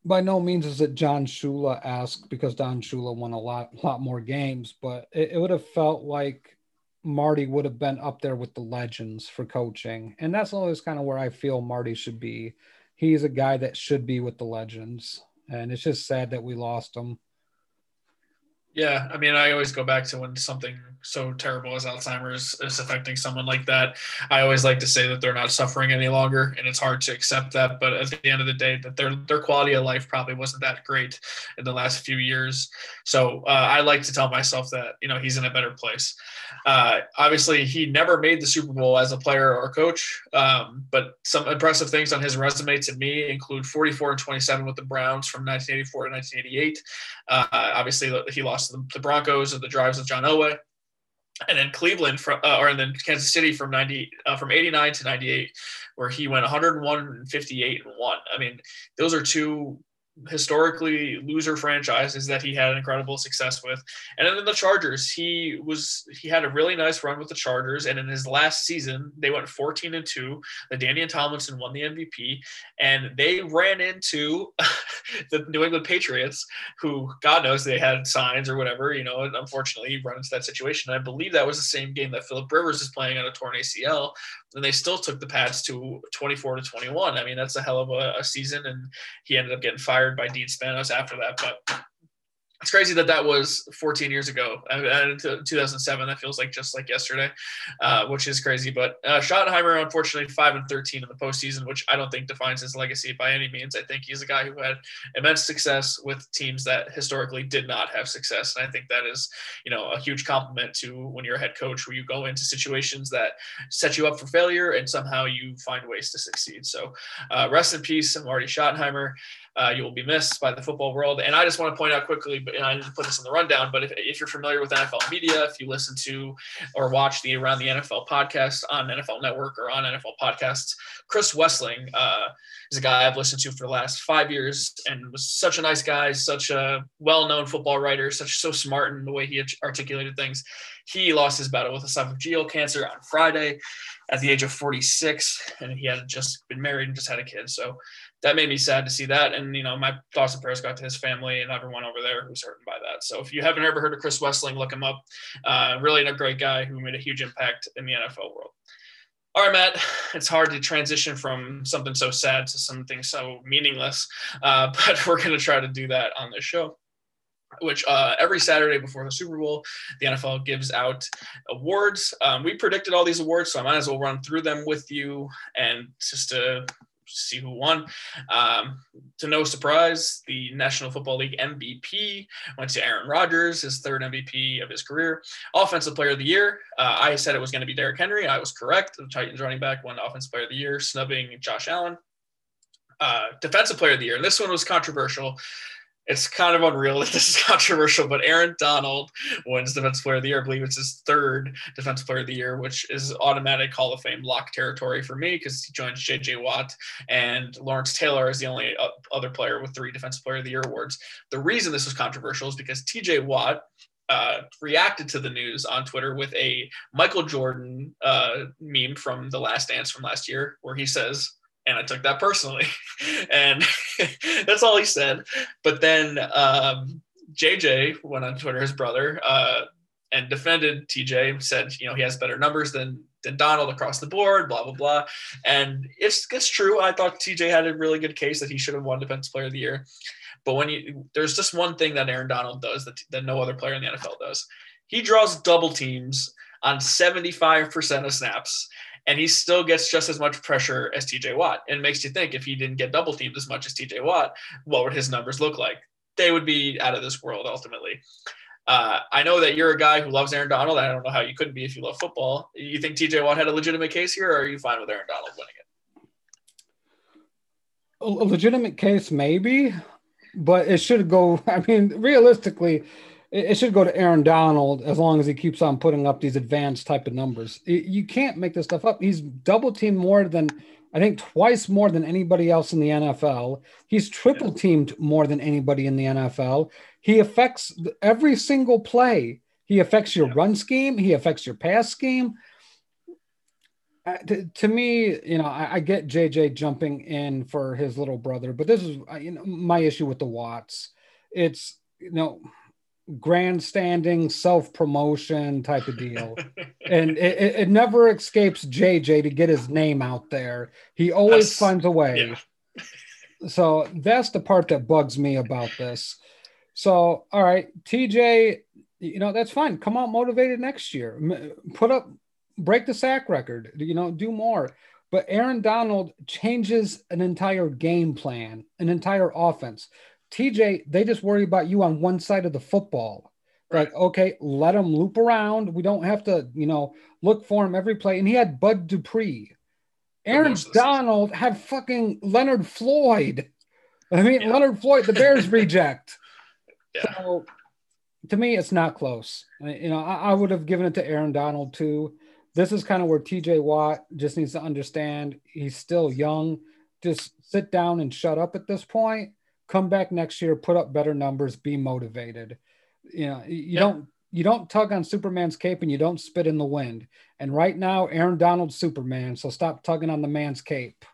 by no means is it John Shula asked because Don Shula won a lot lot more games, but it, it would have felt like Marty would have been up there with the legends for coaching. And that's always kind of where I feel Marty should be. He's a guy that should be with the legends. And it's just sad that we lost him. Yeah, I mean, I always go back to when something so terrible as Alzheimer's is affecting someone like that. I always like to say that they're not suffering any longer, and it's hard to accept that. But at the end of the day, that their their quality of life probably wasn't that great in the last few years. So uh, I like to tell myself that you know he's in a better place. Uh, obviously, he never made the Super Bowl as a player or coach, um, but some impressive things on his resume to me include 44 and 27 with the Browns from 1984 to 1988. Uh, obviously, he lost the, the Broncos and the drives of John Elway and then Cleveland from, uh, or and then Kansas City from 90 uh, from 89 to 98 where he went 101 and 58 and 1. I mean, those are two historically loser franchises that he had incredible success with. And then the Chargers, he was he had a really nice run with the Chargers. And in his last season, they went 14 and 2. LaDainian Tomlinson won the MVP. And they ran into the New England Patriots, who God knows they had signs or whatever, you know, and unfortunately he run into that situation. And I believe that was the same game that Philip Rivers is playing on a torn ACL and they still took the Pats to 24 to 21. I mean, that's a hell of a, a season, and he ended up getting fired by Dean Spanos after that. But it's crazy that that was 14 years ago. And 2007, that feels like just like yesterday, uh, which is crazy. But uh, Schottenheimer, unfortunately, five and 13 in the postseason, which I don't think defines his legacy by any means. I think he's a guy who had immense success with teams that historically did not have success, and I think that is, you know, a huge compliment to when you're a head coach, where you go into situations that set you up for failure, and somehow you find ways to succeed. So, uh, rest in peace, Marty Schottenheimer. Uh, you will be missed by the football world. And I just want to point out quickly, but I didn't put this in the rundown, but if, if you're familiar with NFL media, if you listen to or watch the Around the NFL podcast on NFL Network or on NFL podcasts, Chris Wesseling uh, is a guy I've listened to for the last five years and was such a nice guy, such a well-known football writer, such so smart in the way he articulated things. He lost his battle with esophageal cancer on Friday at the age of 46, and he had just been married and just had a kid. So that made me sad to see that. And, you know, my thoughts and prayers got to his family and everyone over there who's hurt by that. So if you haven't ever heard of Chris Wesseling, look him up. Uh, really a great guy who made a huge impact in the NFL world. All right, Matt, it's hard to transition from something so sad to something so meaningless, uh, but we're going to try to do that on this show which uh, every Saturday before the Super Bowl, the NFL gives out awards. Um, we predicted all these awards, so I might as well run through them with you and just to see who won. Um, to no surprise, the National Football League MVP went to Aaron Rodgers, his third MVP of his career. Offensive Player of the Year, uh, I said it was going to be Derrick Henry. I was correct. The Titans running back won Offensive Player of the Year, snubbing Josh Allen. Uh, defensive Player of the Year, and this one was controversial it's kind of unreal that this is controversial, but Aaron Donald wins Defensive Player of the Year. I believe it's his third Defensive Player of the Year, which is automatic Hall of Fame lock territory for me because he joins J.J. Watt and Lawrence Taylor is the only other player with three Defensive Player of the Year awards. The reason this was controversial is because T.J. Watt uh, reacted to the news on Twitter with a Michael Jordan uh, meme from The Last Dance from last year, where he says, and I took that personally. and that's all he said. But then um, JJ went on Twitter, his brother, uh, and defended TJ, said, you know, he has better numbers than than Donald across the board, blah blah blah. And it's it's true. I thought TJ had a really good case that he should have won Defensive Player of the Year. But when you there's just one thing that Aaron Donald does that, that no other player in the NFL does. He draws double teams on 75% of snaps and he still gets just as much pressure as TJ Watt. And it makes you think if he didn't get double teamed as much as TJ Watt, what would his numbers look like? They would be out of this world ultimately. Uh, I know that you're a guy who loves Aaron Donald. I don't know how you couldn't be if you love football. You think TJ Watt had a legitimate case here, or are you fine with Aaron Donald winning it? A legitimate case, maybe, but it should go. I mean, realistically, it should go to Aaron Donald as long as he keeps on putting up these advanced type of numbers. You can't make this stuff up. He's double teamed more than I think twice more than anybody else in the NFL. He's triple teamed more than anybody in the NFL. He affects every single play. He affects your run scheme. He affects your pass scheme. Uh, to, to, me, you know, I, I, get JJ jumping in for his little brother, but this is uh, you know my issue with the Watts. It's you know grandstanding, self promotion type of deal, and it, it, never escapes JJ to get his name out there. He always that's, finds a way. Yeah. so that's the part that bugs me about this. So, all right, TJ, you know that's fine. Come out motivated next year. Put up break the sack record, you know, do more. But Aaron Donald changes an entire game plan, an entire offense. TJ, they just worry about you on one side of the football. Right. Like, okay, let him loop around. We don't have to, you know, look for him every play. And he had Bud Dupree. Aaron Donald had fucking Leonard Floyd. I mean, yeah. Leonard Floyd, the Bears reject. Yeah. So to me, it's not close. You know, I, I would have given it to Aaron Donald too this is kind of where TJ Watt just needs to understand he's still young. Just sit down and shut up at this point. Come back next year, put up better numbers, be motivated. You know, you yeah. don't you don't tug on Superman's cape and you don't spit in the wind. And right now, Aaron Donald's Superman, so stop tugging on the man's cape.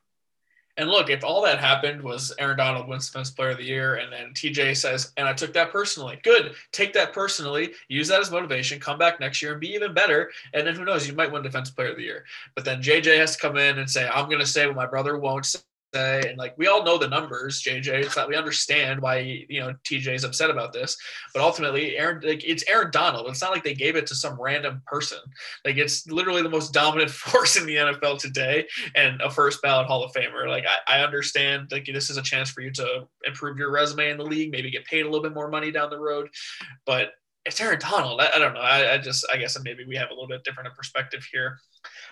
And look, if all that happened was Aaron Donald wins Defensive Player of the Year, and then TJ says, and I took that personally. Good. Take that personally. Use that as motivation. Come back next year and be even better. And then who knows? You might win Defensive Player of the Year. But then JJ has to come in and say, I'm going to say what my brother won't say say, and like we all know the numbers, JJ. It's that we understand why you know TJ is upset about this, but ultimately, Aaron, like it's Aaron Donald. It's not like they gave it to some random person. Like it's literally the most dominant force in the NFL today, and a first ballot Hall of Famer. Like I, I understand, like this is a chance for you to improve your resume in the league, maybe get paid a little bit more money down the road, but it's Aaron Donald. I, I don't know. I, I, just, I guess maybe we have a little bit different perspective here.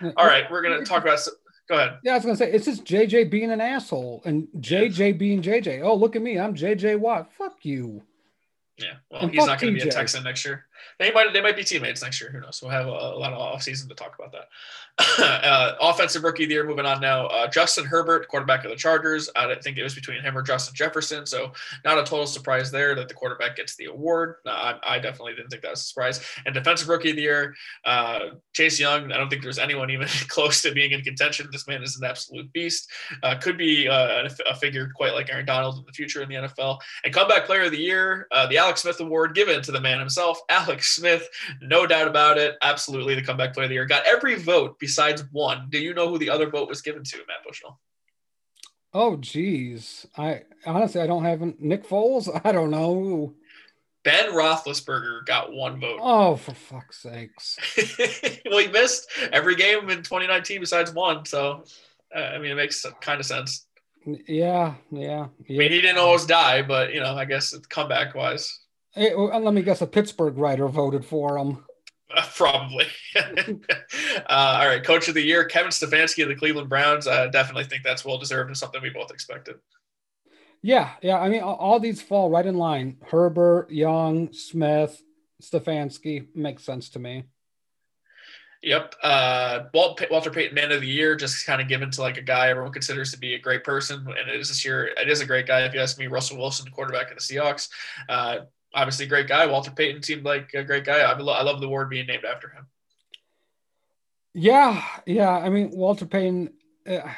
Uh, all uh, right, we're gonna talk about Go ahead. Yeah, I was gonna say it's just JJ being an asshole and JJ being JJ. Oh, look at me, I'm JJ Watt. Fuck you. Yeah, well, and he's not going to be a Texan next year. They might they might be teammates next year. Who knows? We'll have a, a lot of off season to talk about that. uh, offensive rookie of the year. Moving on now. Uh, Justin Herbert, quarterback of the Chargers. I think it was between him or Justin Jefferson, so not a total surprise there that the quarterback gets the award. Uh, I, I, definitely didn't think that was a surprise. And defensive rookie of the year, uh, Chase Young. I don't think there's anyone even close to being in contention. This man is an absolute beast. Uh, could be a figure quite like Aaron Donald in the future in the NFL. And comeback player of the year, the Alex Smith Award given to the man himself, Alex Smith. No doubt about it. Absolutely the comeback player of the year. Got every vote besides one. Do you know who the other vote was given to, Matt Bushnell? Oh, geez. I honestly, I don't have Nick Foles. I don't know. Ben Roethlisberger got one vote. Oh, for fuck's sakes! well, he missed every game in 2019 besides one, so uh, I mean, it makes kind of sense. Yeah, yeah, yeah. I mean, he didn't always die, but you know, I guess comeback wise. Hey, let me guess, a Pittsburgh writer voted for him. Uh, probably. uh, all right, coach of the year, Kevin Stefanski of the Cleveland Browns. I definitely think that's well deserved and something we both expected. Yeah, yeah. I mean, all these fall right in line. Herbert, Young, Smith, Stefanski makes sense to me. Yep. Uh, Walter Payton Man of the Year, just kind of given to like a guy everyone considers to be a great person, and it is this year. It is a great guy. If you ask me, Russell Wilson, quarterback of the Seahawks. Uh, obviously, great guy. Walter Payton seemed like a great guy. I, I love the award being named after him. Yeah, yeah. I mean, Walter Payton. Uh,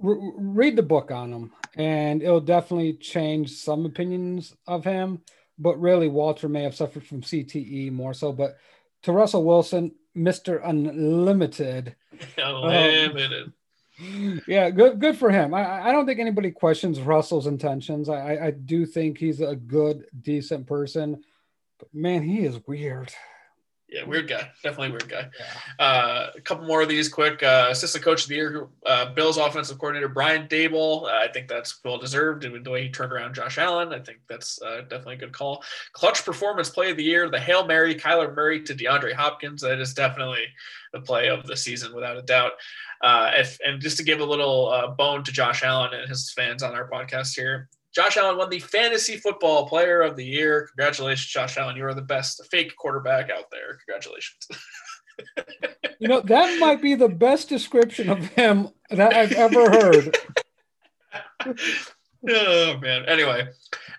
re- read the book on him, and it'll definitely change some opinions of him. But really, Walter may have suffered from CTE more so. But to Russell Wilson, Mr. Unlimited. Unlimited. Um, yeah, good good for him. I, I don't think anybody questions Russell's intentions. I, I do think he's a good, decent person. But man, he is weird. Yeah, weird guy. Definitely weird guy. Yeah. Uh, a couple more of these quick. Uh, assistant coach of the year, uh, Bills offensive coordinator Brian Daboll. Uh, I think that's well deserved. And the way he turned around Josh Allen, I think that's uh, definitely a good call. Clutch performance play of the year, the Hail Mary, Kyler Murray to DeAndre Hopkins. That is definitely the play of the season without a doubt. Uh, if, and just to give a little uh, bone to Josh Allen and his fans on our podcast here, Josh Allen won the Fantasy Football Player of the Year. Congratulations, Josh Allen. You are the best fake quarterback out there. Congratulations. you know, that might be the best description of him that I've ever heard. oh man. Anyway,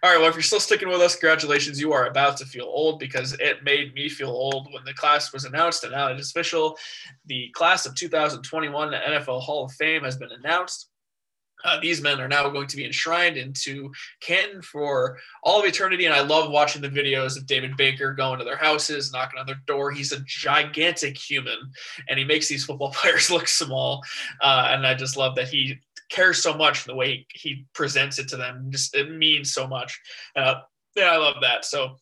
all right. Well, if you're still sticking with us, congratulations. You are about to feel old because it made me feel old when the class was announced, and now it is official. The class of 2021 the NFL Hall of Fame has been announced. Uh, these men are now going to be enshrined into Canton for all of eternity. And I love watching the videos of David Baker going to their houses, knocking on their door. He's a gigantic human and he makes these football players look small. Uh, and I just love that he cares so much the way he presents it to them. Just it means so much. Uh, yeah, I love that. So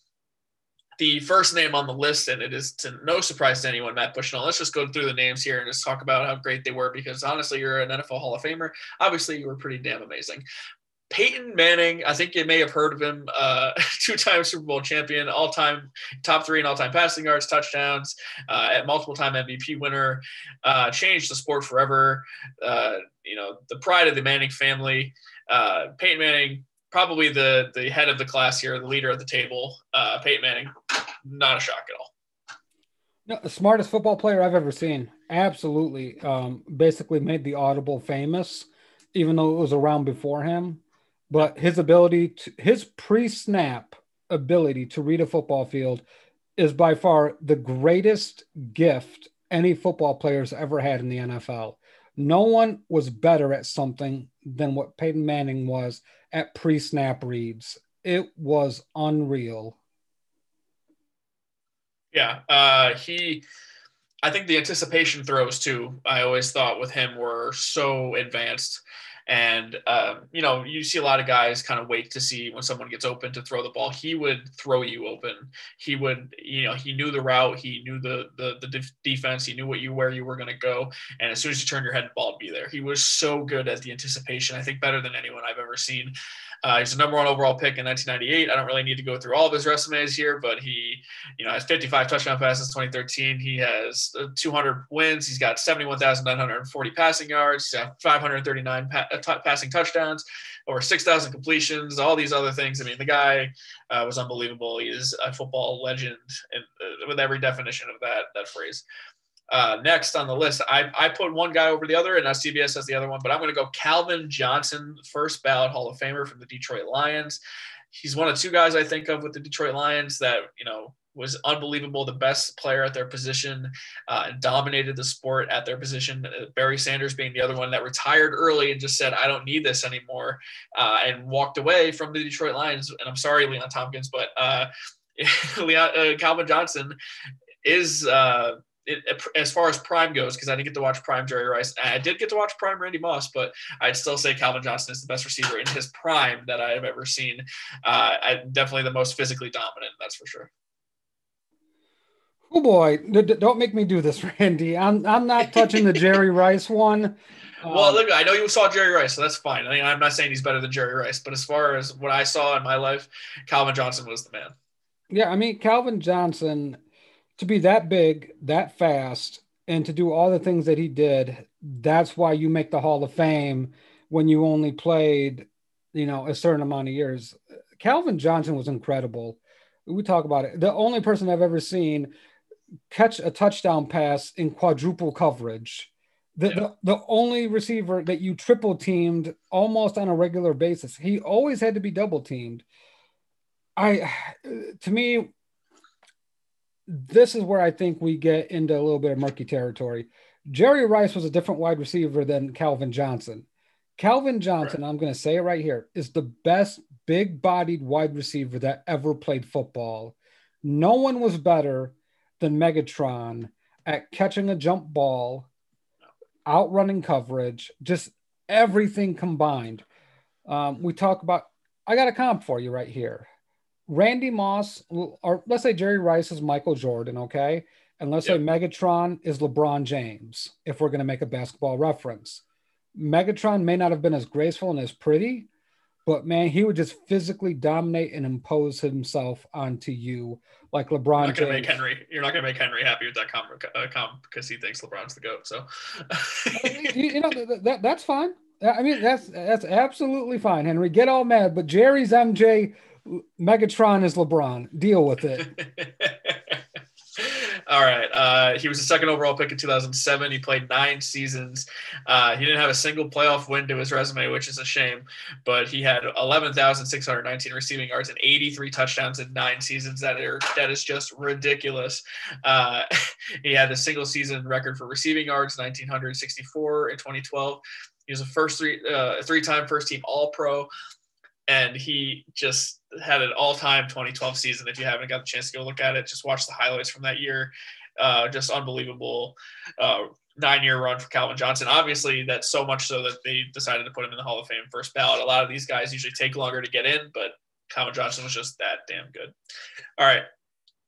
the first name on the list, and it is to no surprise to anyone, Matt Bushnell. Let's just go through the names here and just talk about how great they were because honestly, you're an NFL Hall of Famer. Obviously, you were pretty damn amazing. Peyton Manning, I think you may have heard of him, uh, two-time Super Bowl champion, all-time top three and all-time passing yards, touchdowns, uh, at multiple-time MVP winner, uh, changed the sport forever. You know, the pride of the Manning family. Uh, Peyton Manning, probably the the head of the class here, the leader of the table. Uh, Peyton Manning, not a shock at all. No, the smartest football player I've ever seen. Absolutely, um, basically made the audible famous, even though it was around before him but his ability to his pre-snap ability to read a football field is by far the greatest gift any football player's ever had in the NFL. No one was better at something than what Peyton Manning was at pre-snap reads. It was unreal. Yeah, uh, he. I think the anticipation throws too. I always thought with him were so advanced. And, um, you know, you see a lot of guys kind of wait to see when someone gets open to throw the ball. He would throw you open. He would, you know, he knew the route. He knew the, the, the defense. He knew what you, where you were going to go. And as soon as you turn your head, the ball would be there. He was so good at the anticipation. I think better than anyone I've ever seen. Uh, he's the number one overall pick in 1998. I don't really need to go through all of his resumes here, but he, you know, has 55 touchdown passes 2013. He has uh, 200 wins. He's got 71,940 passing yards. He's got 539 pa- uh, t- passing touchdowns, over 6,000 completions. All these other things. I mean, the guy uh, was unbelievable. He is a football legend, and uh, with every definition of that that phrase. Uh, next on the list, I, I put one guy over the other, and now CBS has the other one, but I'm going to go Calvin Johnson, first ballot Hall of Famer from the Detroit Lions. He's one of two guys I think of with the Detroit Lions that, you know, was unbelievable, the best player at their position, uh, and dominated the sport at their position. Uh, Barry Sanders being the other one that retired early and just said, "I don't need this anymore," uh, and walked away from the Detroit Lions. And I'm sorry, Leon Tompkins, but uh, Leon, uh, Calvin Johnson is uh, it, as far as prime goes, because I didn't get to watch prime Jerry Rice. I did get to watch prime Randy Moss, but I'd still say Calvin Johnson is the best receiver in his prime that I have ever seen. Uh, I, definitely the most physically dominant, that's for sure. Oh boy, don't make me do this, Randy. I'm I'm not touching the Jerry Rice one. Well, um, look, I know you saw Jerry Rice, so that's fine. I mean, I'm not saying he's better than Jerry Rice, but as far as what I saw in my life, Calvin Johnson was the man. Yeah, I mean, Calvin Johnson to be that big, that fast, and to do all the things that he did, that's why you make the Hall of Fame when you only played, you know, a certain amount of years. Calvin Johnson was incredible. We talk about it. The only person I've ever seen catch a touchdown pass in quadruple coverage. The, yeah. the, the only receiver that you triple teamed almost on a regular basis. He always had to be double teamed. I to me this is where I think we get into a little bit of murky territory. Jerry Rice was a different wide receiver than Calvin Johnson. Calvin Johnson, right. I'm going to say it right here, is the best big bodied wide receiver that ever played football. No one was better than Megatron at catching a jump ball, outrunning coverage, just everything combined. Um, we talk about, I got a comp for you right here. Randy Moss, or let's say Jerry Rice is Michael Jordan, okay? And let's yep. say Megatron is LeBron James, if we're going to make a basketball reference. Megatron may not have been as graceful and as pretty, but man, he would just physically dominate and impose himself onto you like LeBron. You're not going to make Henry. You're not going to make Henry happy with that comp, uh, comp because he thinks LeBron's the goat. So, you, you, know that, that, that's fine. I mean, that's that's absolutely fine, Henry. Get all mad, but Jerry's MJ Megatron is LeBron. Deal with it. All right. Uh, he was the second overall pick in 2007. He played nine seasons. Uh, he didn't have a single playoff win to his resume, which is a shame. But he had 11,619 receiving yards and 83 touchdowns in nine seasons. That are that is just ridiculous. Uh, he had a single season record for receiving yards, 1,964 in 2012. He was a first three uh, three time first team All Pro and he just had an all-time 2012 season. If you haven't got the chance to go look at it, just watch the highlights from that year. Uh, just unbelievable uh, nine-year run for Calvin Johnson. Obviously, that's so much so that they decided to put him in the Hall of Fame first ballot. A lot of these guys usually take longer to get in, but Calvin Johnson was just that damn good. All right,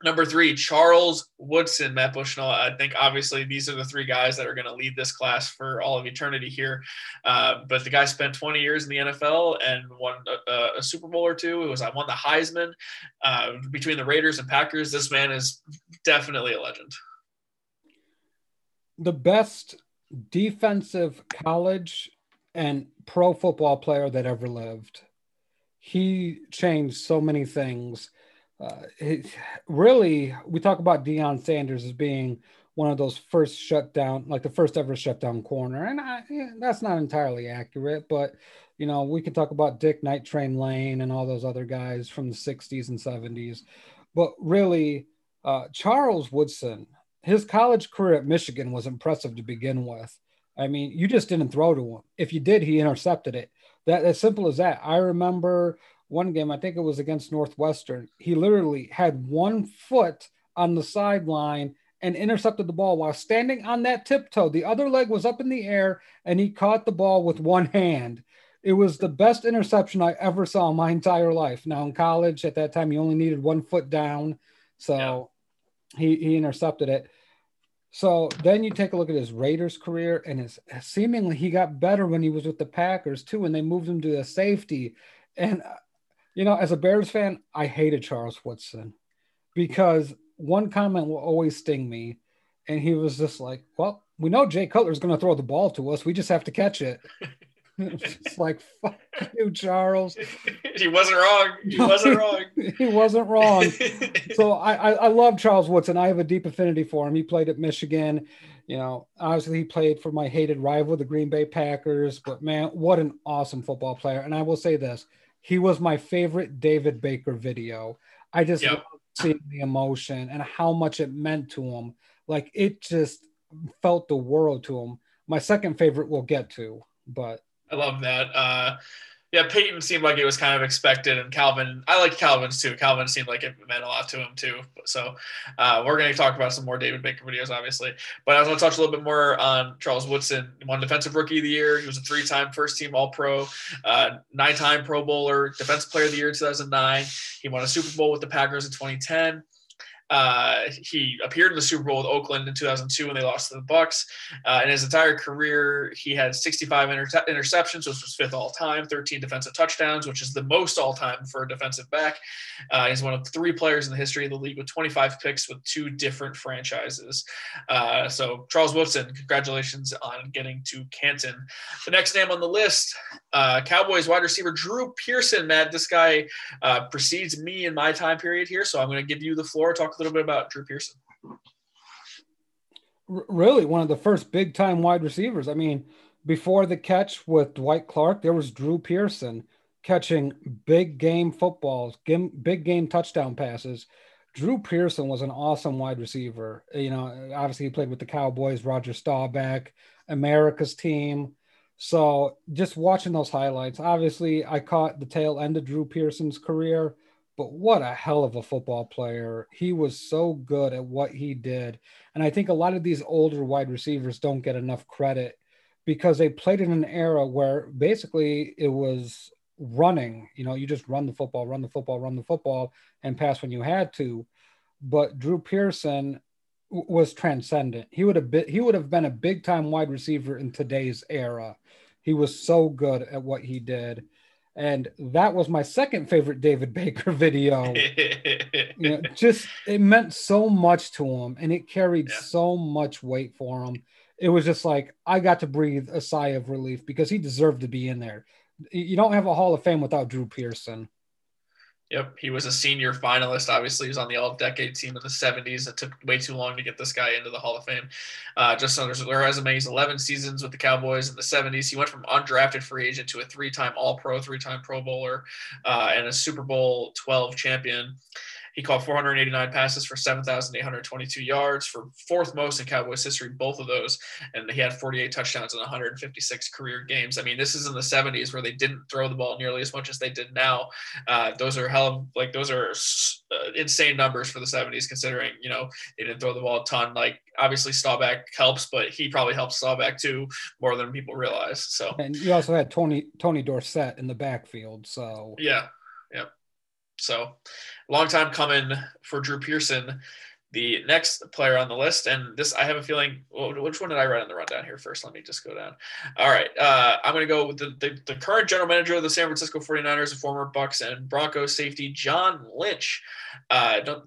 Number three, Charles Woodson, Matt Bushnell. I think obviously these are the three guys that are going to lead this class for all of eternity here. Uh, but the guy spent 20 years in the NFL and won a, a Super Bowl or two. It was I won the Heisman uh, between the Raiders and Packers. This man is definitely a legend. The best defensive college and pro football player that ever lived. He changed so many things uh, it, really, we talk about Deion Sanders as being one of those first shutdown, like the first ever shutdown corner, and I, that's not entirely accurate. But you know, we can talk about Dick Night Train Lane and all those other guys from the '60s and '70s. But really, uh, Charles Woodson, his college career at Michigan was impressive to begin with. I mean, you just didn't throw to him. If you did, he intercepted it. That as simple as that. I remember one game, I think it was against Northwestern, he literally had one foot on the sideline and intercepted the ball while standing on that tiptoe. The other leg was up in the air and he caught the ball with one hand. It was the best interception I ever saw in my entire life. Now in college at that time, he only needed one foot down. So yeah. he, he intercepted it. So then you take a look at his Raiders career, and his seemingly he got better when he was with the Packers too, and they moved him to a safety. And you know, as a Bears fan, I hated Charles Woodson because one comment will always sting me. And he was just like, well, we know Jay Cutler's going to throw the ball to us. We just have to catch it. it's like, fuck you, Charles. he wasn't wrong. He wasn't wrong. he wasn't wrong. so I, I, I love Charles Woodson. I have a deep affinity for him. He played at Michigan. You know, obviously he played for my hated rival, the Green Bay Packers. But man, what an awesome football player. And I will say this he was my favorite David Baker video. I just yep. seeing the emotion and how much it meant to him. Like it just felt the world to him. My second favorite we'll get to, but I love that. Uh, yeah, Peyton seemed like it was kind of expected, and Calvin, I like Calvin's too. Calvin seemed like it meant a lot to him too. So uh, we're going to talk about some more David Baker videos, obviously. But I was going to touch a little bit more on Charles Woodson. Won Defensive Rookie of the Year. He was a three-time First-Team All-Pro, uh, nine-time Pro Bowler, Defensive Player of the Year in 2009. He won a Super Bowl with the Packers in 2010. Uh, he appeared in the Super Bowl with Oakland in 2002 when they lost to the Bucs. Uh, in his entire career, he had 65 inter- interceptions, which was fifth all time, 13 defensive touchdowns, which is the most all time for a defensive back. Uh, he's one of three players in the history of the league with 25 picks with two different franchises. Uh, so Charles Woodson, congratulations on getting to Canton. The next name on the list, uh, Cowboys wide receiver Drew Pearson. Matt, this guy uh, precedes me in my time period here, so I'm going to give you the floor. Talk a little bit about Drew Pearson. Really, one of the first big time wide receivers. I mean, before the catch with Dwight Clark, there was Drew Pearson catching big game footballs, big game touchdown passes. Drew Pearson was an awesome wide receiver. You know, obviously he played with the Cowboys, Roger Staubach, America's team. So just watching those highlights, obviously I caught the tail end of Drew Pearson's career but what a hell of a football player. He was so good at what he did. And I think a lot of these older wide receivers don't get enough credit because they played in an era where basically it was running. You know, you just run the football, run the football, run the football, and pass when you had to. But Drew Pearson was transcendent. He would have been he would have been a big time wide receiver in today's era. He was so good at what he did and that was my second favorite David Baker video. you know, just it meant so much to him, and it carried yeah. so much weight for him. It was just like I got to breathe a sigh of relief because he deserved to be in there. You don't have a Hall of Fame without Drew Pearson. Yep, he was a senior finalist. Obviously, he was on the All-Decade team in the '70s. It took way too long to get this guy into the Hall of Fame. Uh, just on his resume, he's 11 seasons with the Cowboys in the '70s. He went from undrafted free agent to a three-time All-Pro, three-time Pro Bowler, uh, and a Super Bowl 12 champion. He caught 489 passes for 7,822 yards for fourth most in Cowboys history, both of those. And he had 48 touchdowns in 156 career games. I mean, this is in the 70s where they didn't throw the ball nearly as much as they did now. Uh, those are hell of, like, those are uh, insane numbers for the 70s, considering, you know, they didn't throw the ball a ton. Like, obviously, Staubach helps, but he probably helps Staubach too more than people realize. So, and you also had Tony, Tony Dorsett in the backfield. So, yeah. Yeah. So, long time coming for Drew Pearson, the next player on the list. And this, I have a feeling, which one did I write on the rundown here first? Let me just go down. All right. Uh, I'm going to go with the, the, the, current general manager of the San Francisco 49ers, a former Bucs and Broncos safety, John Lynch. Uh, don't,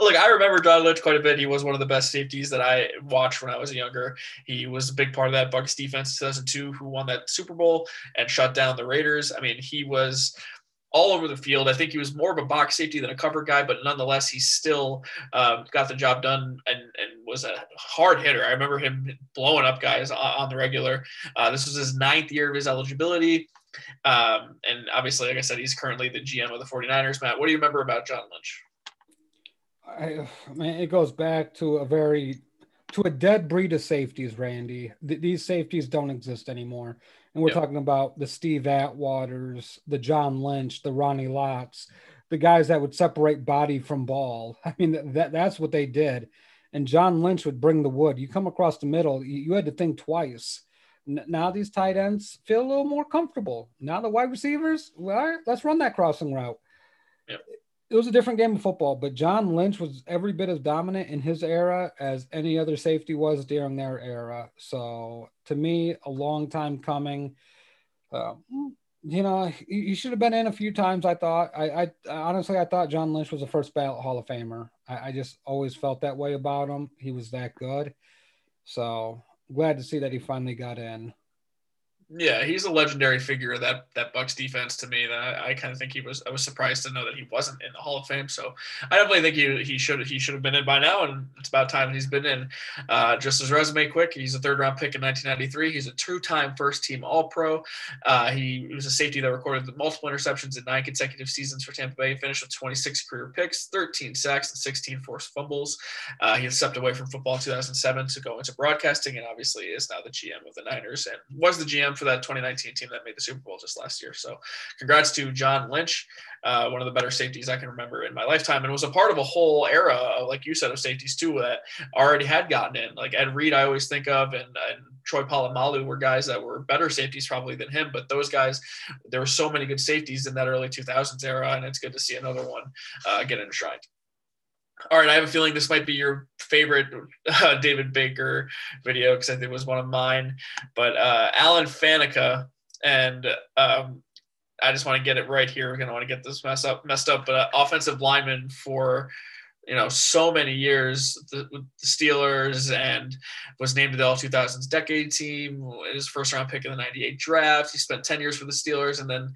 look, I remember John Lynch quite a bit. He was one of the best safeties that I watched when I was younger. He was a big part of that Bucs defense 2002, who won that Super Bowl and shut down the Raiders. I mean, he was all over the field. I think he was more of a box safety than a cover guy, but nonetheless, he still um, got the job done and, and was a hard hitter. I remember him blowing up guys on, the regular. Uh, this was his ninth year of his eligibility. Um, and obviously, like I said, he's currently the GM of the 49ers. Matt, what do you remember about John Lynch? I, man, it goes back to a very to a dead breed of safeties, Randy. Th- these safeties don't exist anymore. And we're yep. talking about the Steve Atwaters, the John Lynch, the Ronnie Lott's, the guys that would separate body from ball. I mean, that that's what they did. And John Lynch would bring the wood. You come across the middle, you, you had to think twice. N- now these tight ends feel a little more comfortable. Now the wide receivers, well, let's run that crossing route. Yep it was a different game of football, but John Lynch was every bit as dominant in his era as any other safety was during their era. So to me, a long time coming. Uh, you know, he, should have been in a few times. I thought. I, I honestly, I thought John Lynch was the first ballot Hall of Famer. I, I just always felt that way about him. He was that good. So glad to see that he finally got in. Yeah, he's a legendary figure of that that Bucs defense to me. I, I kind of think he was. I was surprised to know that he wasn't in the Hall of Fame. So I definitely think he he should he should have been in by now, and it's about time he's been in. Uh, just his resume, quick. He's a third round pick in 1993. He's a two time first team All Pro. Uh, he was a safety that recorded multiple interceptions in nine consecutive seasons for Tampa Bay. Finished with 26 career picks, 13 sacks, and 16 forced fumbles. Uh, he stepped away from football in 2007 to go into broadcasting, and obviously is now the GM of the Niners and was the GM for that 2019 team that made the Super Bowl just last year. So, congrats to John Lynch, uh, one of the better safeties I can remember in my lifetime, and was a part of a whole era, like you said, of safeties too that already had gotten in. Like Ed Reed, I always think of, and, and Troy Polamalu were guys that were better safeties probably than him, but those guys, there were so many good safeties in that early 2000s era, and it's good to see another one uh, get enshrined. All right, I have a feeling this might be your favorite uh, David Baker video because I think it was one of mine. But uh, Alan Faneca, and um, I just want to get it right here. We're gonna want to get this mess up, messed up. But uh, offensive lineman for you know so many years the, with the Steelers and was named to the All 2000s Decade Team. His first round pick in the '98 draft. He spent 10 years for the Steelers and then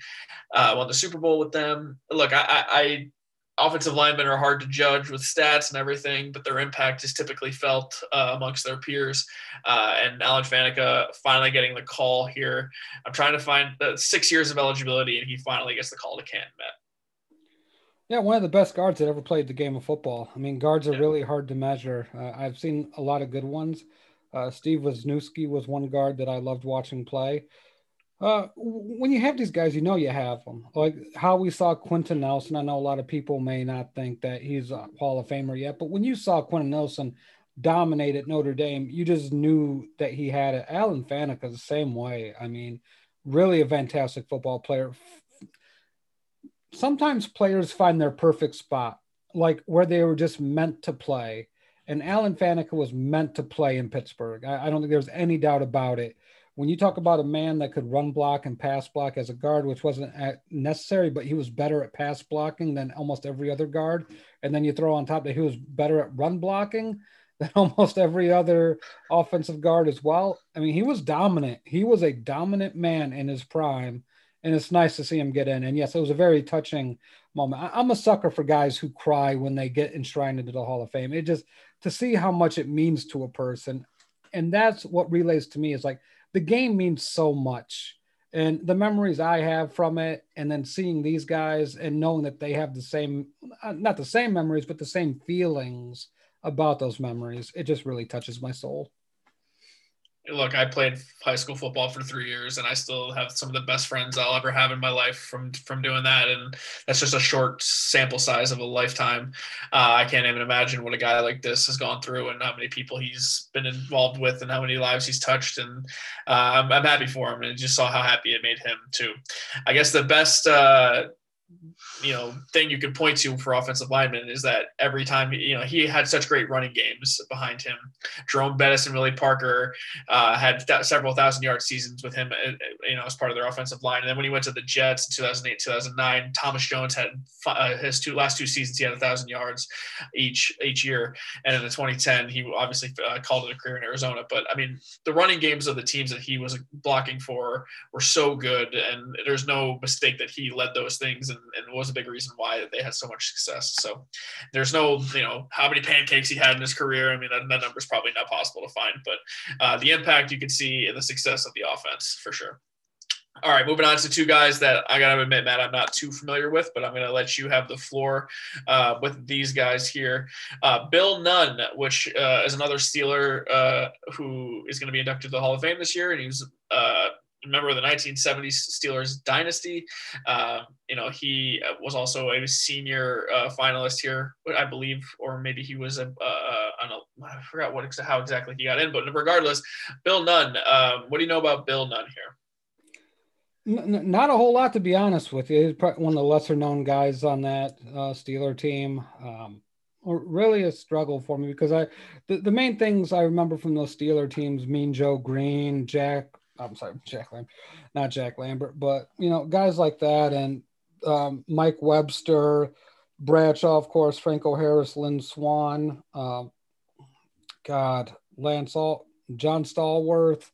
uh, won the Super Bowl with them. Look, I, I offensive linemen are hard to judge with stats and everything, but their impact is typically felt uh, amongst their peers. Uh, and Alan Faneca finally getting the call here. I'm trying to find the six years of eligibility, and he finally gets the call to Canton Met. Yeah, one of the best guards that ever played the game of football. I mean, guards are yeah. really hard to measure. Uh, I've seen a lot of good ones. Uh, Steve Wisniewski was one guard that I loved watching play. Uh, when you have these guys, you know you have them. Like how we saw Quenton Nelson. I know a lot of people may not think that he's a Hall of Famer yet, but when you saw Quenton Nelson dominate at Notre Dame, you just knew that he had it. Alan Faneca the same way. I mean, really a fantastic football player. Sometimes players find their perfect spot, like where they were just meant to play. And Alan Faneca was meant to play in Pittsburgh. I, I don't think there's any doubt about it when you talk about a man that could run block and pass block as a guard, which wasn't necessary, but he was better at pass blocking than almost every other guard. And then you throw on top that he was better at run blocking than almost every other offensive guard as well. I mean, he was dominant. He was a dominant man in his prime. and it's nice to see him get in. And yes, it was a very touching moment. I, am a sucker for guys who cry when they get enshrined into the Hall of Fame. It just to see how much it means to a person, and that's what relays to me is like the game means so much. And the memories I have from it, and then seeing these guys and knowing that they have the same, uh, not the same memories, but the same feelings about those memories, it just really touches my soul look, I played high school football for three years, and I still have some of the best friends I'll ever have in my life from from doing that. And that's just a short sample size of a lifetime. Uh, I can't even imagine what a guy like this has gone through, and how many people he's been involved with, and how many lives he's touched. And uh, I'm, I'm, happy for him, and just saw how happy it made him too. I guess the best. Uh, you know thing you could point to for offensive linemen is that every time you know he had such great running games behind him. Jerome Bettis and Willie Parker uh, had th- several thousand yard seasons with him, uh, you know, as part of their offensive line. And then when he went to the Jets in 2008, 2009, Thomas Jones had uh, his two last two seasons he had a thousand yards each each year. And in the 2010, he obviously uh, called it a career in Arizona. But I mean, the running games of the teams that he was blocking for were so good, and there's no mistake that he led those things and, and was a big reason why they had so much success. So there's no, you know, how many pancakes he had in his career. I mean, that, that number is probably not possible to find, but uh, the impact you can see in the success of the offense for sure. All right, moving on to two guys that I gotta admit, Matt, I'm not too familiar with, but I'm gonna let you have the floor uh, with these guys here. Uh, Bill Nunn, which uh, is another Steeler uh, who is gonna be inducted to the Hall of Fame this year, and he was uh, member of the 1970s Steelers dynasty. Uh, you know, he was also a senior uh, finalist here, I believe, or maybe he was a, uh, on a I forgot what how exactly he got in, but regardless, Bill Nunn. Um, what do you know about Bill Nunn here? not a whole lot, to be honest with you. He's probably one of the lesser known guys on that uh, Steeler team. Um, really a struggle for me because I the, the main things I remember from those Steeler teams, Mean Joe Greene, Jack I'm sorry, Jack Lambert, not Jack Lambert, but you know, guys like that, and um, Mike Webster, Bradshaw, of course, Franco Harris, Lynn Swann, uh, God, Lance All, John Stallworth.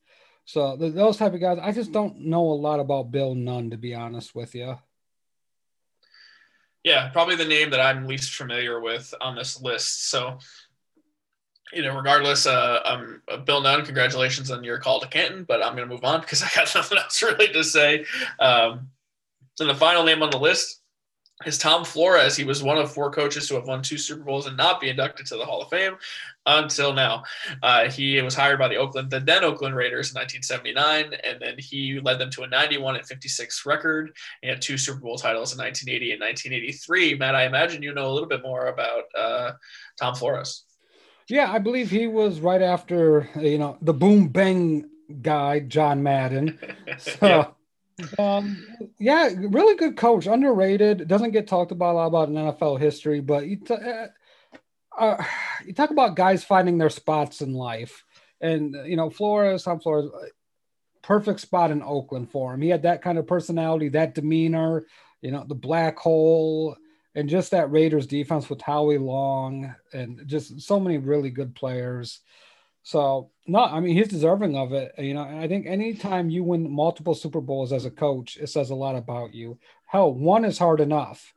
So th- those type of guys, I just don't know a lot about Bill Nunn, to be honest with you. Yeah, probably the name that I'm least familiar with on this list. So you know, regardless, uh, um, uh, Bill Nunn, congratulations on your call to Canton, but I'm going to move on because I got nothing else really to say. Um, and the final name on the list is Tom Flores. He was one of four coaches to have won two Super Bowls and not be inducted to the Hall of Fame until now. Uh, he was hired by the Oakland, the then Oakland Raiders in 1979, and then he led them to a 91 and 56 record. Had two Super Bowl titles in 1980 and 1983. Matt, I imagine you know a little bit more about uh, Tom Flores. Yeah, I believe he was right after you know the boom bang guy, John Madden. So, yeah. Um, yeah, really good coach, underrated. Doesn't get talked about a lot about in NFL history, but you, t- uh, uh, you talk about guys finding their spots in life, and you know Flores, Tom Flores, perfect spot in Oakland for him. He had that kind of personality, that demeanor. You know, the black hole and just that Raiders defense with Howie Long and just so many really good players. So no, I mean he's deserving of it. You know, I think anytime you win multiple Super Bowls as a coach, it says a lot about you. Hell, one is hard enough,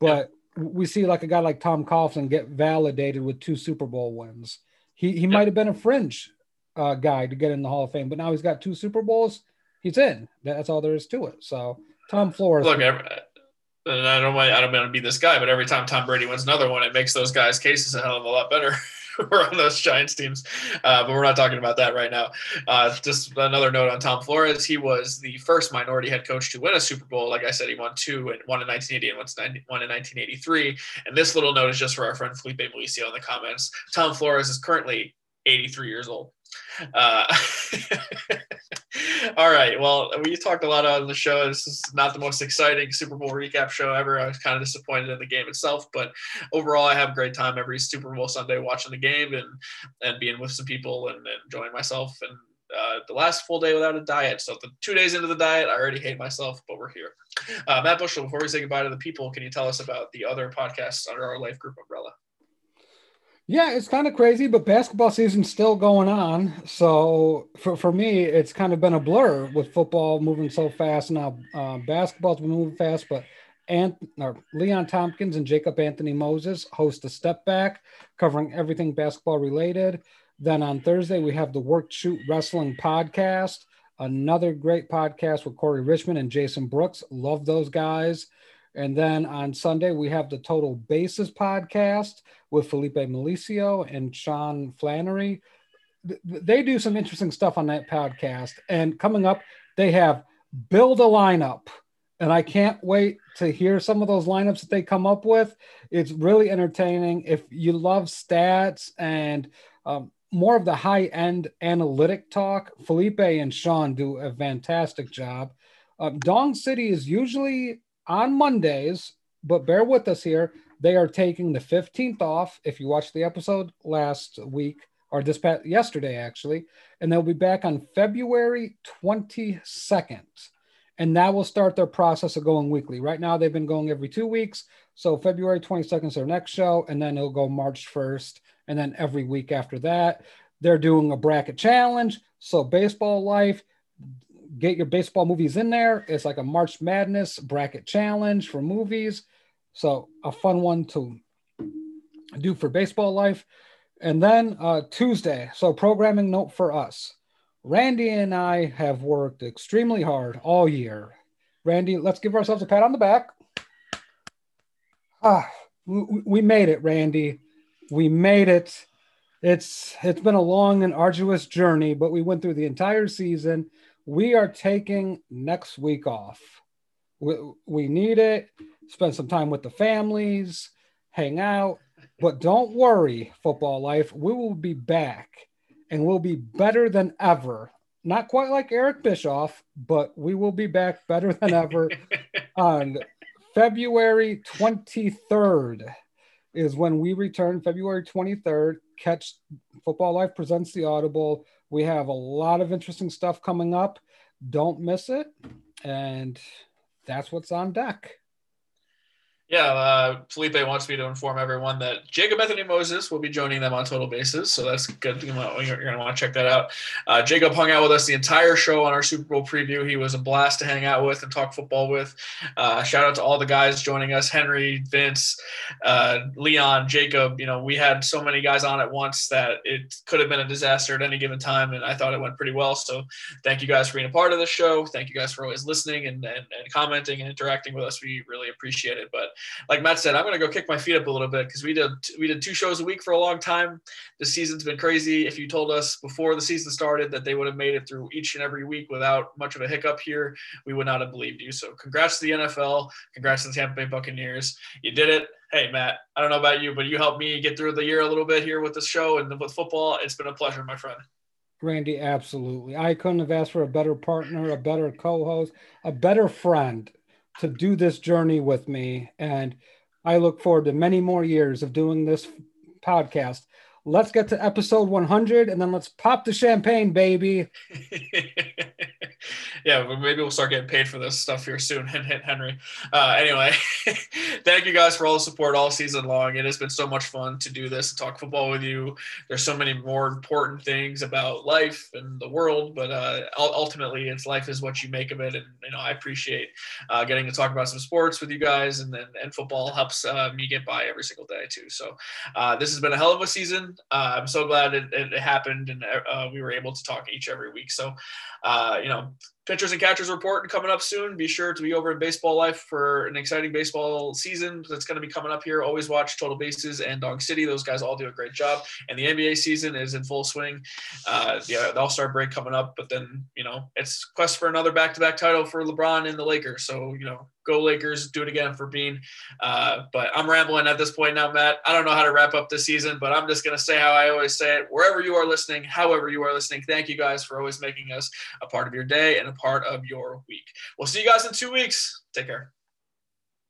but yeah. we see like a guy like Tom Coughlin get validated with two Super Bowl wins. He he yeah. might have been a fringe uh, guy to get in the Hall of Fame, but now he's got two Super Bowls. He's in. That's all there is to it. So Tom Flores. Look, and I don't want I don't want to be this guy, but every time Tom Brady wins another one, it makes those guys' cases a hell of a lot better. we're on those Giants teams, uh, but we're not talking about that right now. Uh, just another note on Tom Flores: he was the first minority head coach to win a Super Bowl. Like I said, he won two and one in 1980 and one in 1983. And this little note is just for our friend Felipe Malicio in the comments. Tom Flores is currently 83 years old. Uh, all right. Well, we talked a lot on the show. This is not the most exciting Super Bowl recap show ever. I was kind of disappointed in the game itself, but overall, I have a great time every Super Bowl Sunday watching the game and and being with some people and, and enjoying myself. And uh, the last full day without a diet. So the two days into the diet, I already hate myself, but we're here. Uh, Matt Bushel, before we say goodbye to the people, can you tell us about the other podcasts under our Life Group umbrella? Yeah, it's kind of crazy, but basketball season's still going on. So for, for me, it's kind of been a blur with football moving so fast. Now, uh, basketball's been moving fast, but Ant, or Leon Tompkins and Jacob Anthony Moses host a step back covering everything basketball related. Then on Thursday, we have the Work Shoot Wrestling podcast, another great podcast with Corey Richmond and Jason Brooks. Love those guys. And then on Sunday, we have the Total Bases podcast with Felipe Milicio and Sean Flannery. They do some interesting stuff on that podcast. And coming up, they have Build a Lineup. And I can't wait to hear some of those lineups that they come up with. It's really entertaining. If you love stats and um, more of the high end analytic talk, Felipe and Sean do a fantastic job. Um, Dong City is usually on Mondays, but bear with us here. They are taking the 15th off. If you watched the episode last week or this past yesterday, actually, and they'll be back on February 22nd. And that will start their process of going weekly. Right now, they've been going every two weeks. So February 22nd is their next show, and then it'll go March 1st, and then every week after that. They're doing a bracket challenge. So baseball life, get your baseball movies in there. It's like a March Madness bracket challenge for movies. So a fun one to do for baseball life. And then uh, Tuesday, so programming note for us. Randy and I have worked extremely hard all year. Randy, let's give ourselves a pat on the back. Ah, we, made it, Randy. We made it. It's it's been a long and arduous journey, but we went through the entire season we are taking next week off. We, we need it, spend some time with the families, hang out. But don't worry, football life, we will be back and we'll be better than ever. Not quite like Eric Bischoff, but we will be back better than ever on February 23rd is when we return February 23rd. Catch Football Life presents the Audible. We have a lot of interesting stuff coming up. Don't miss it. And that's what's on deck. Yeah, uh, Felipe wants me to inform everyone that Jacob Anthony Moses will be joining them on Total Bases, so that's good. You're going to want to check that out. Uh, Jacob hung out with us the entire show on our Super Bowl preview. He was a blast to hang out with and talk football with. Uh, shout out to all the guys joining us: Henry, Vince, uh, Leon, Jacob. You know, we had so many guys on at once that it could have been a disaster at any given time, and I thought it went pretty well. So, thank you guys for being a part of the show. Thank you guys for always listening and, and, and commenting and interacting with us. We really appreciate it. But like Matt said, I'm gonna go kick my feet up a little bit because we did we did two shows a week for a long time. The season's been crazy. If you told us before the season started that they would have made it through each and every week without much of a hiccup here, we would not have believed you. So congrats to the NFL. Congrats to the Tampa Bay Buccaneers. You did it. Hey Matt, I don't know about you, but you helped me get through the year a little bit here with the show and with football. It's been a pleasure, my friend. Randy, absolutely. I couldn't have asked for a better partner, a better co-host, a better friend to do this journey with me. And I look forward to many more years of doing this podcast. Let's get to episode 100 and then let's pop the champagne, baby. yeah, maybe we'll start getting paid for this stuff here soon. Henry. Uh, anyway, thank you guys for all the support all season long. It has been so much fun to do this and talk football with you. There's so many more important things about life and the world, but uh, ultimately, it's life is what you make of it. And you know, I appreciate uh, getting to talk about some sports with you guys, and then and football helps uh, me get by every single day too. So uh, this has been a hell of a season. Uh, I'm so glad it, it happened, and we were able to talk each every week. So you know pitchers and catchers report coming up soon. Be sure to be over in Baseball Life for an exciting baseball season that's going to be coming up here. Always watch Total Bases and Dog City. Those guys all do a great job. And the NBA season is in full swing. Uh, yeah, the All Star break coming up, but then you know it's quest for another back to back title for LeBron and the Lakers. So you know go Lakers, do it again for Bean. Uh, but I'm rambling at this point now, Matt. I don't know how to wrap up this season, but I'm just going to say how I always say it. Wherever you are listening, however you are listening, thank you guys for always making us a part of your day and a part of your week. We'll see you guys in two weeks. Take care.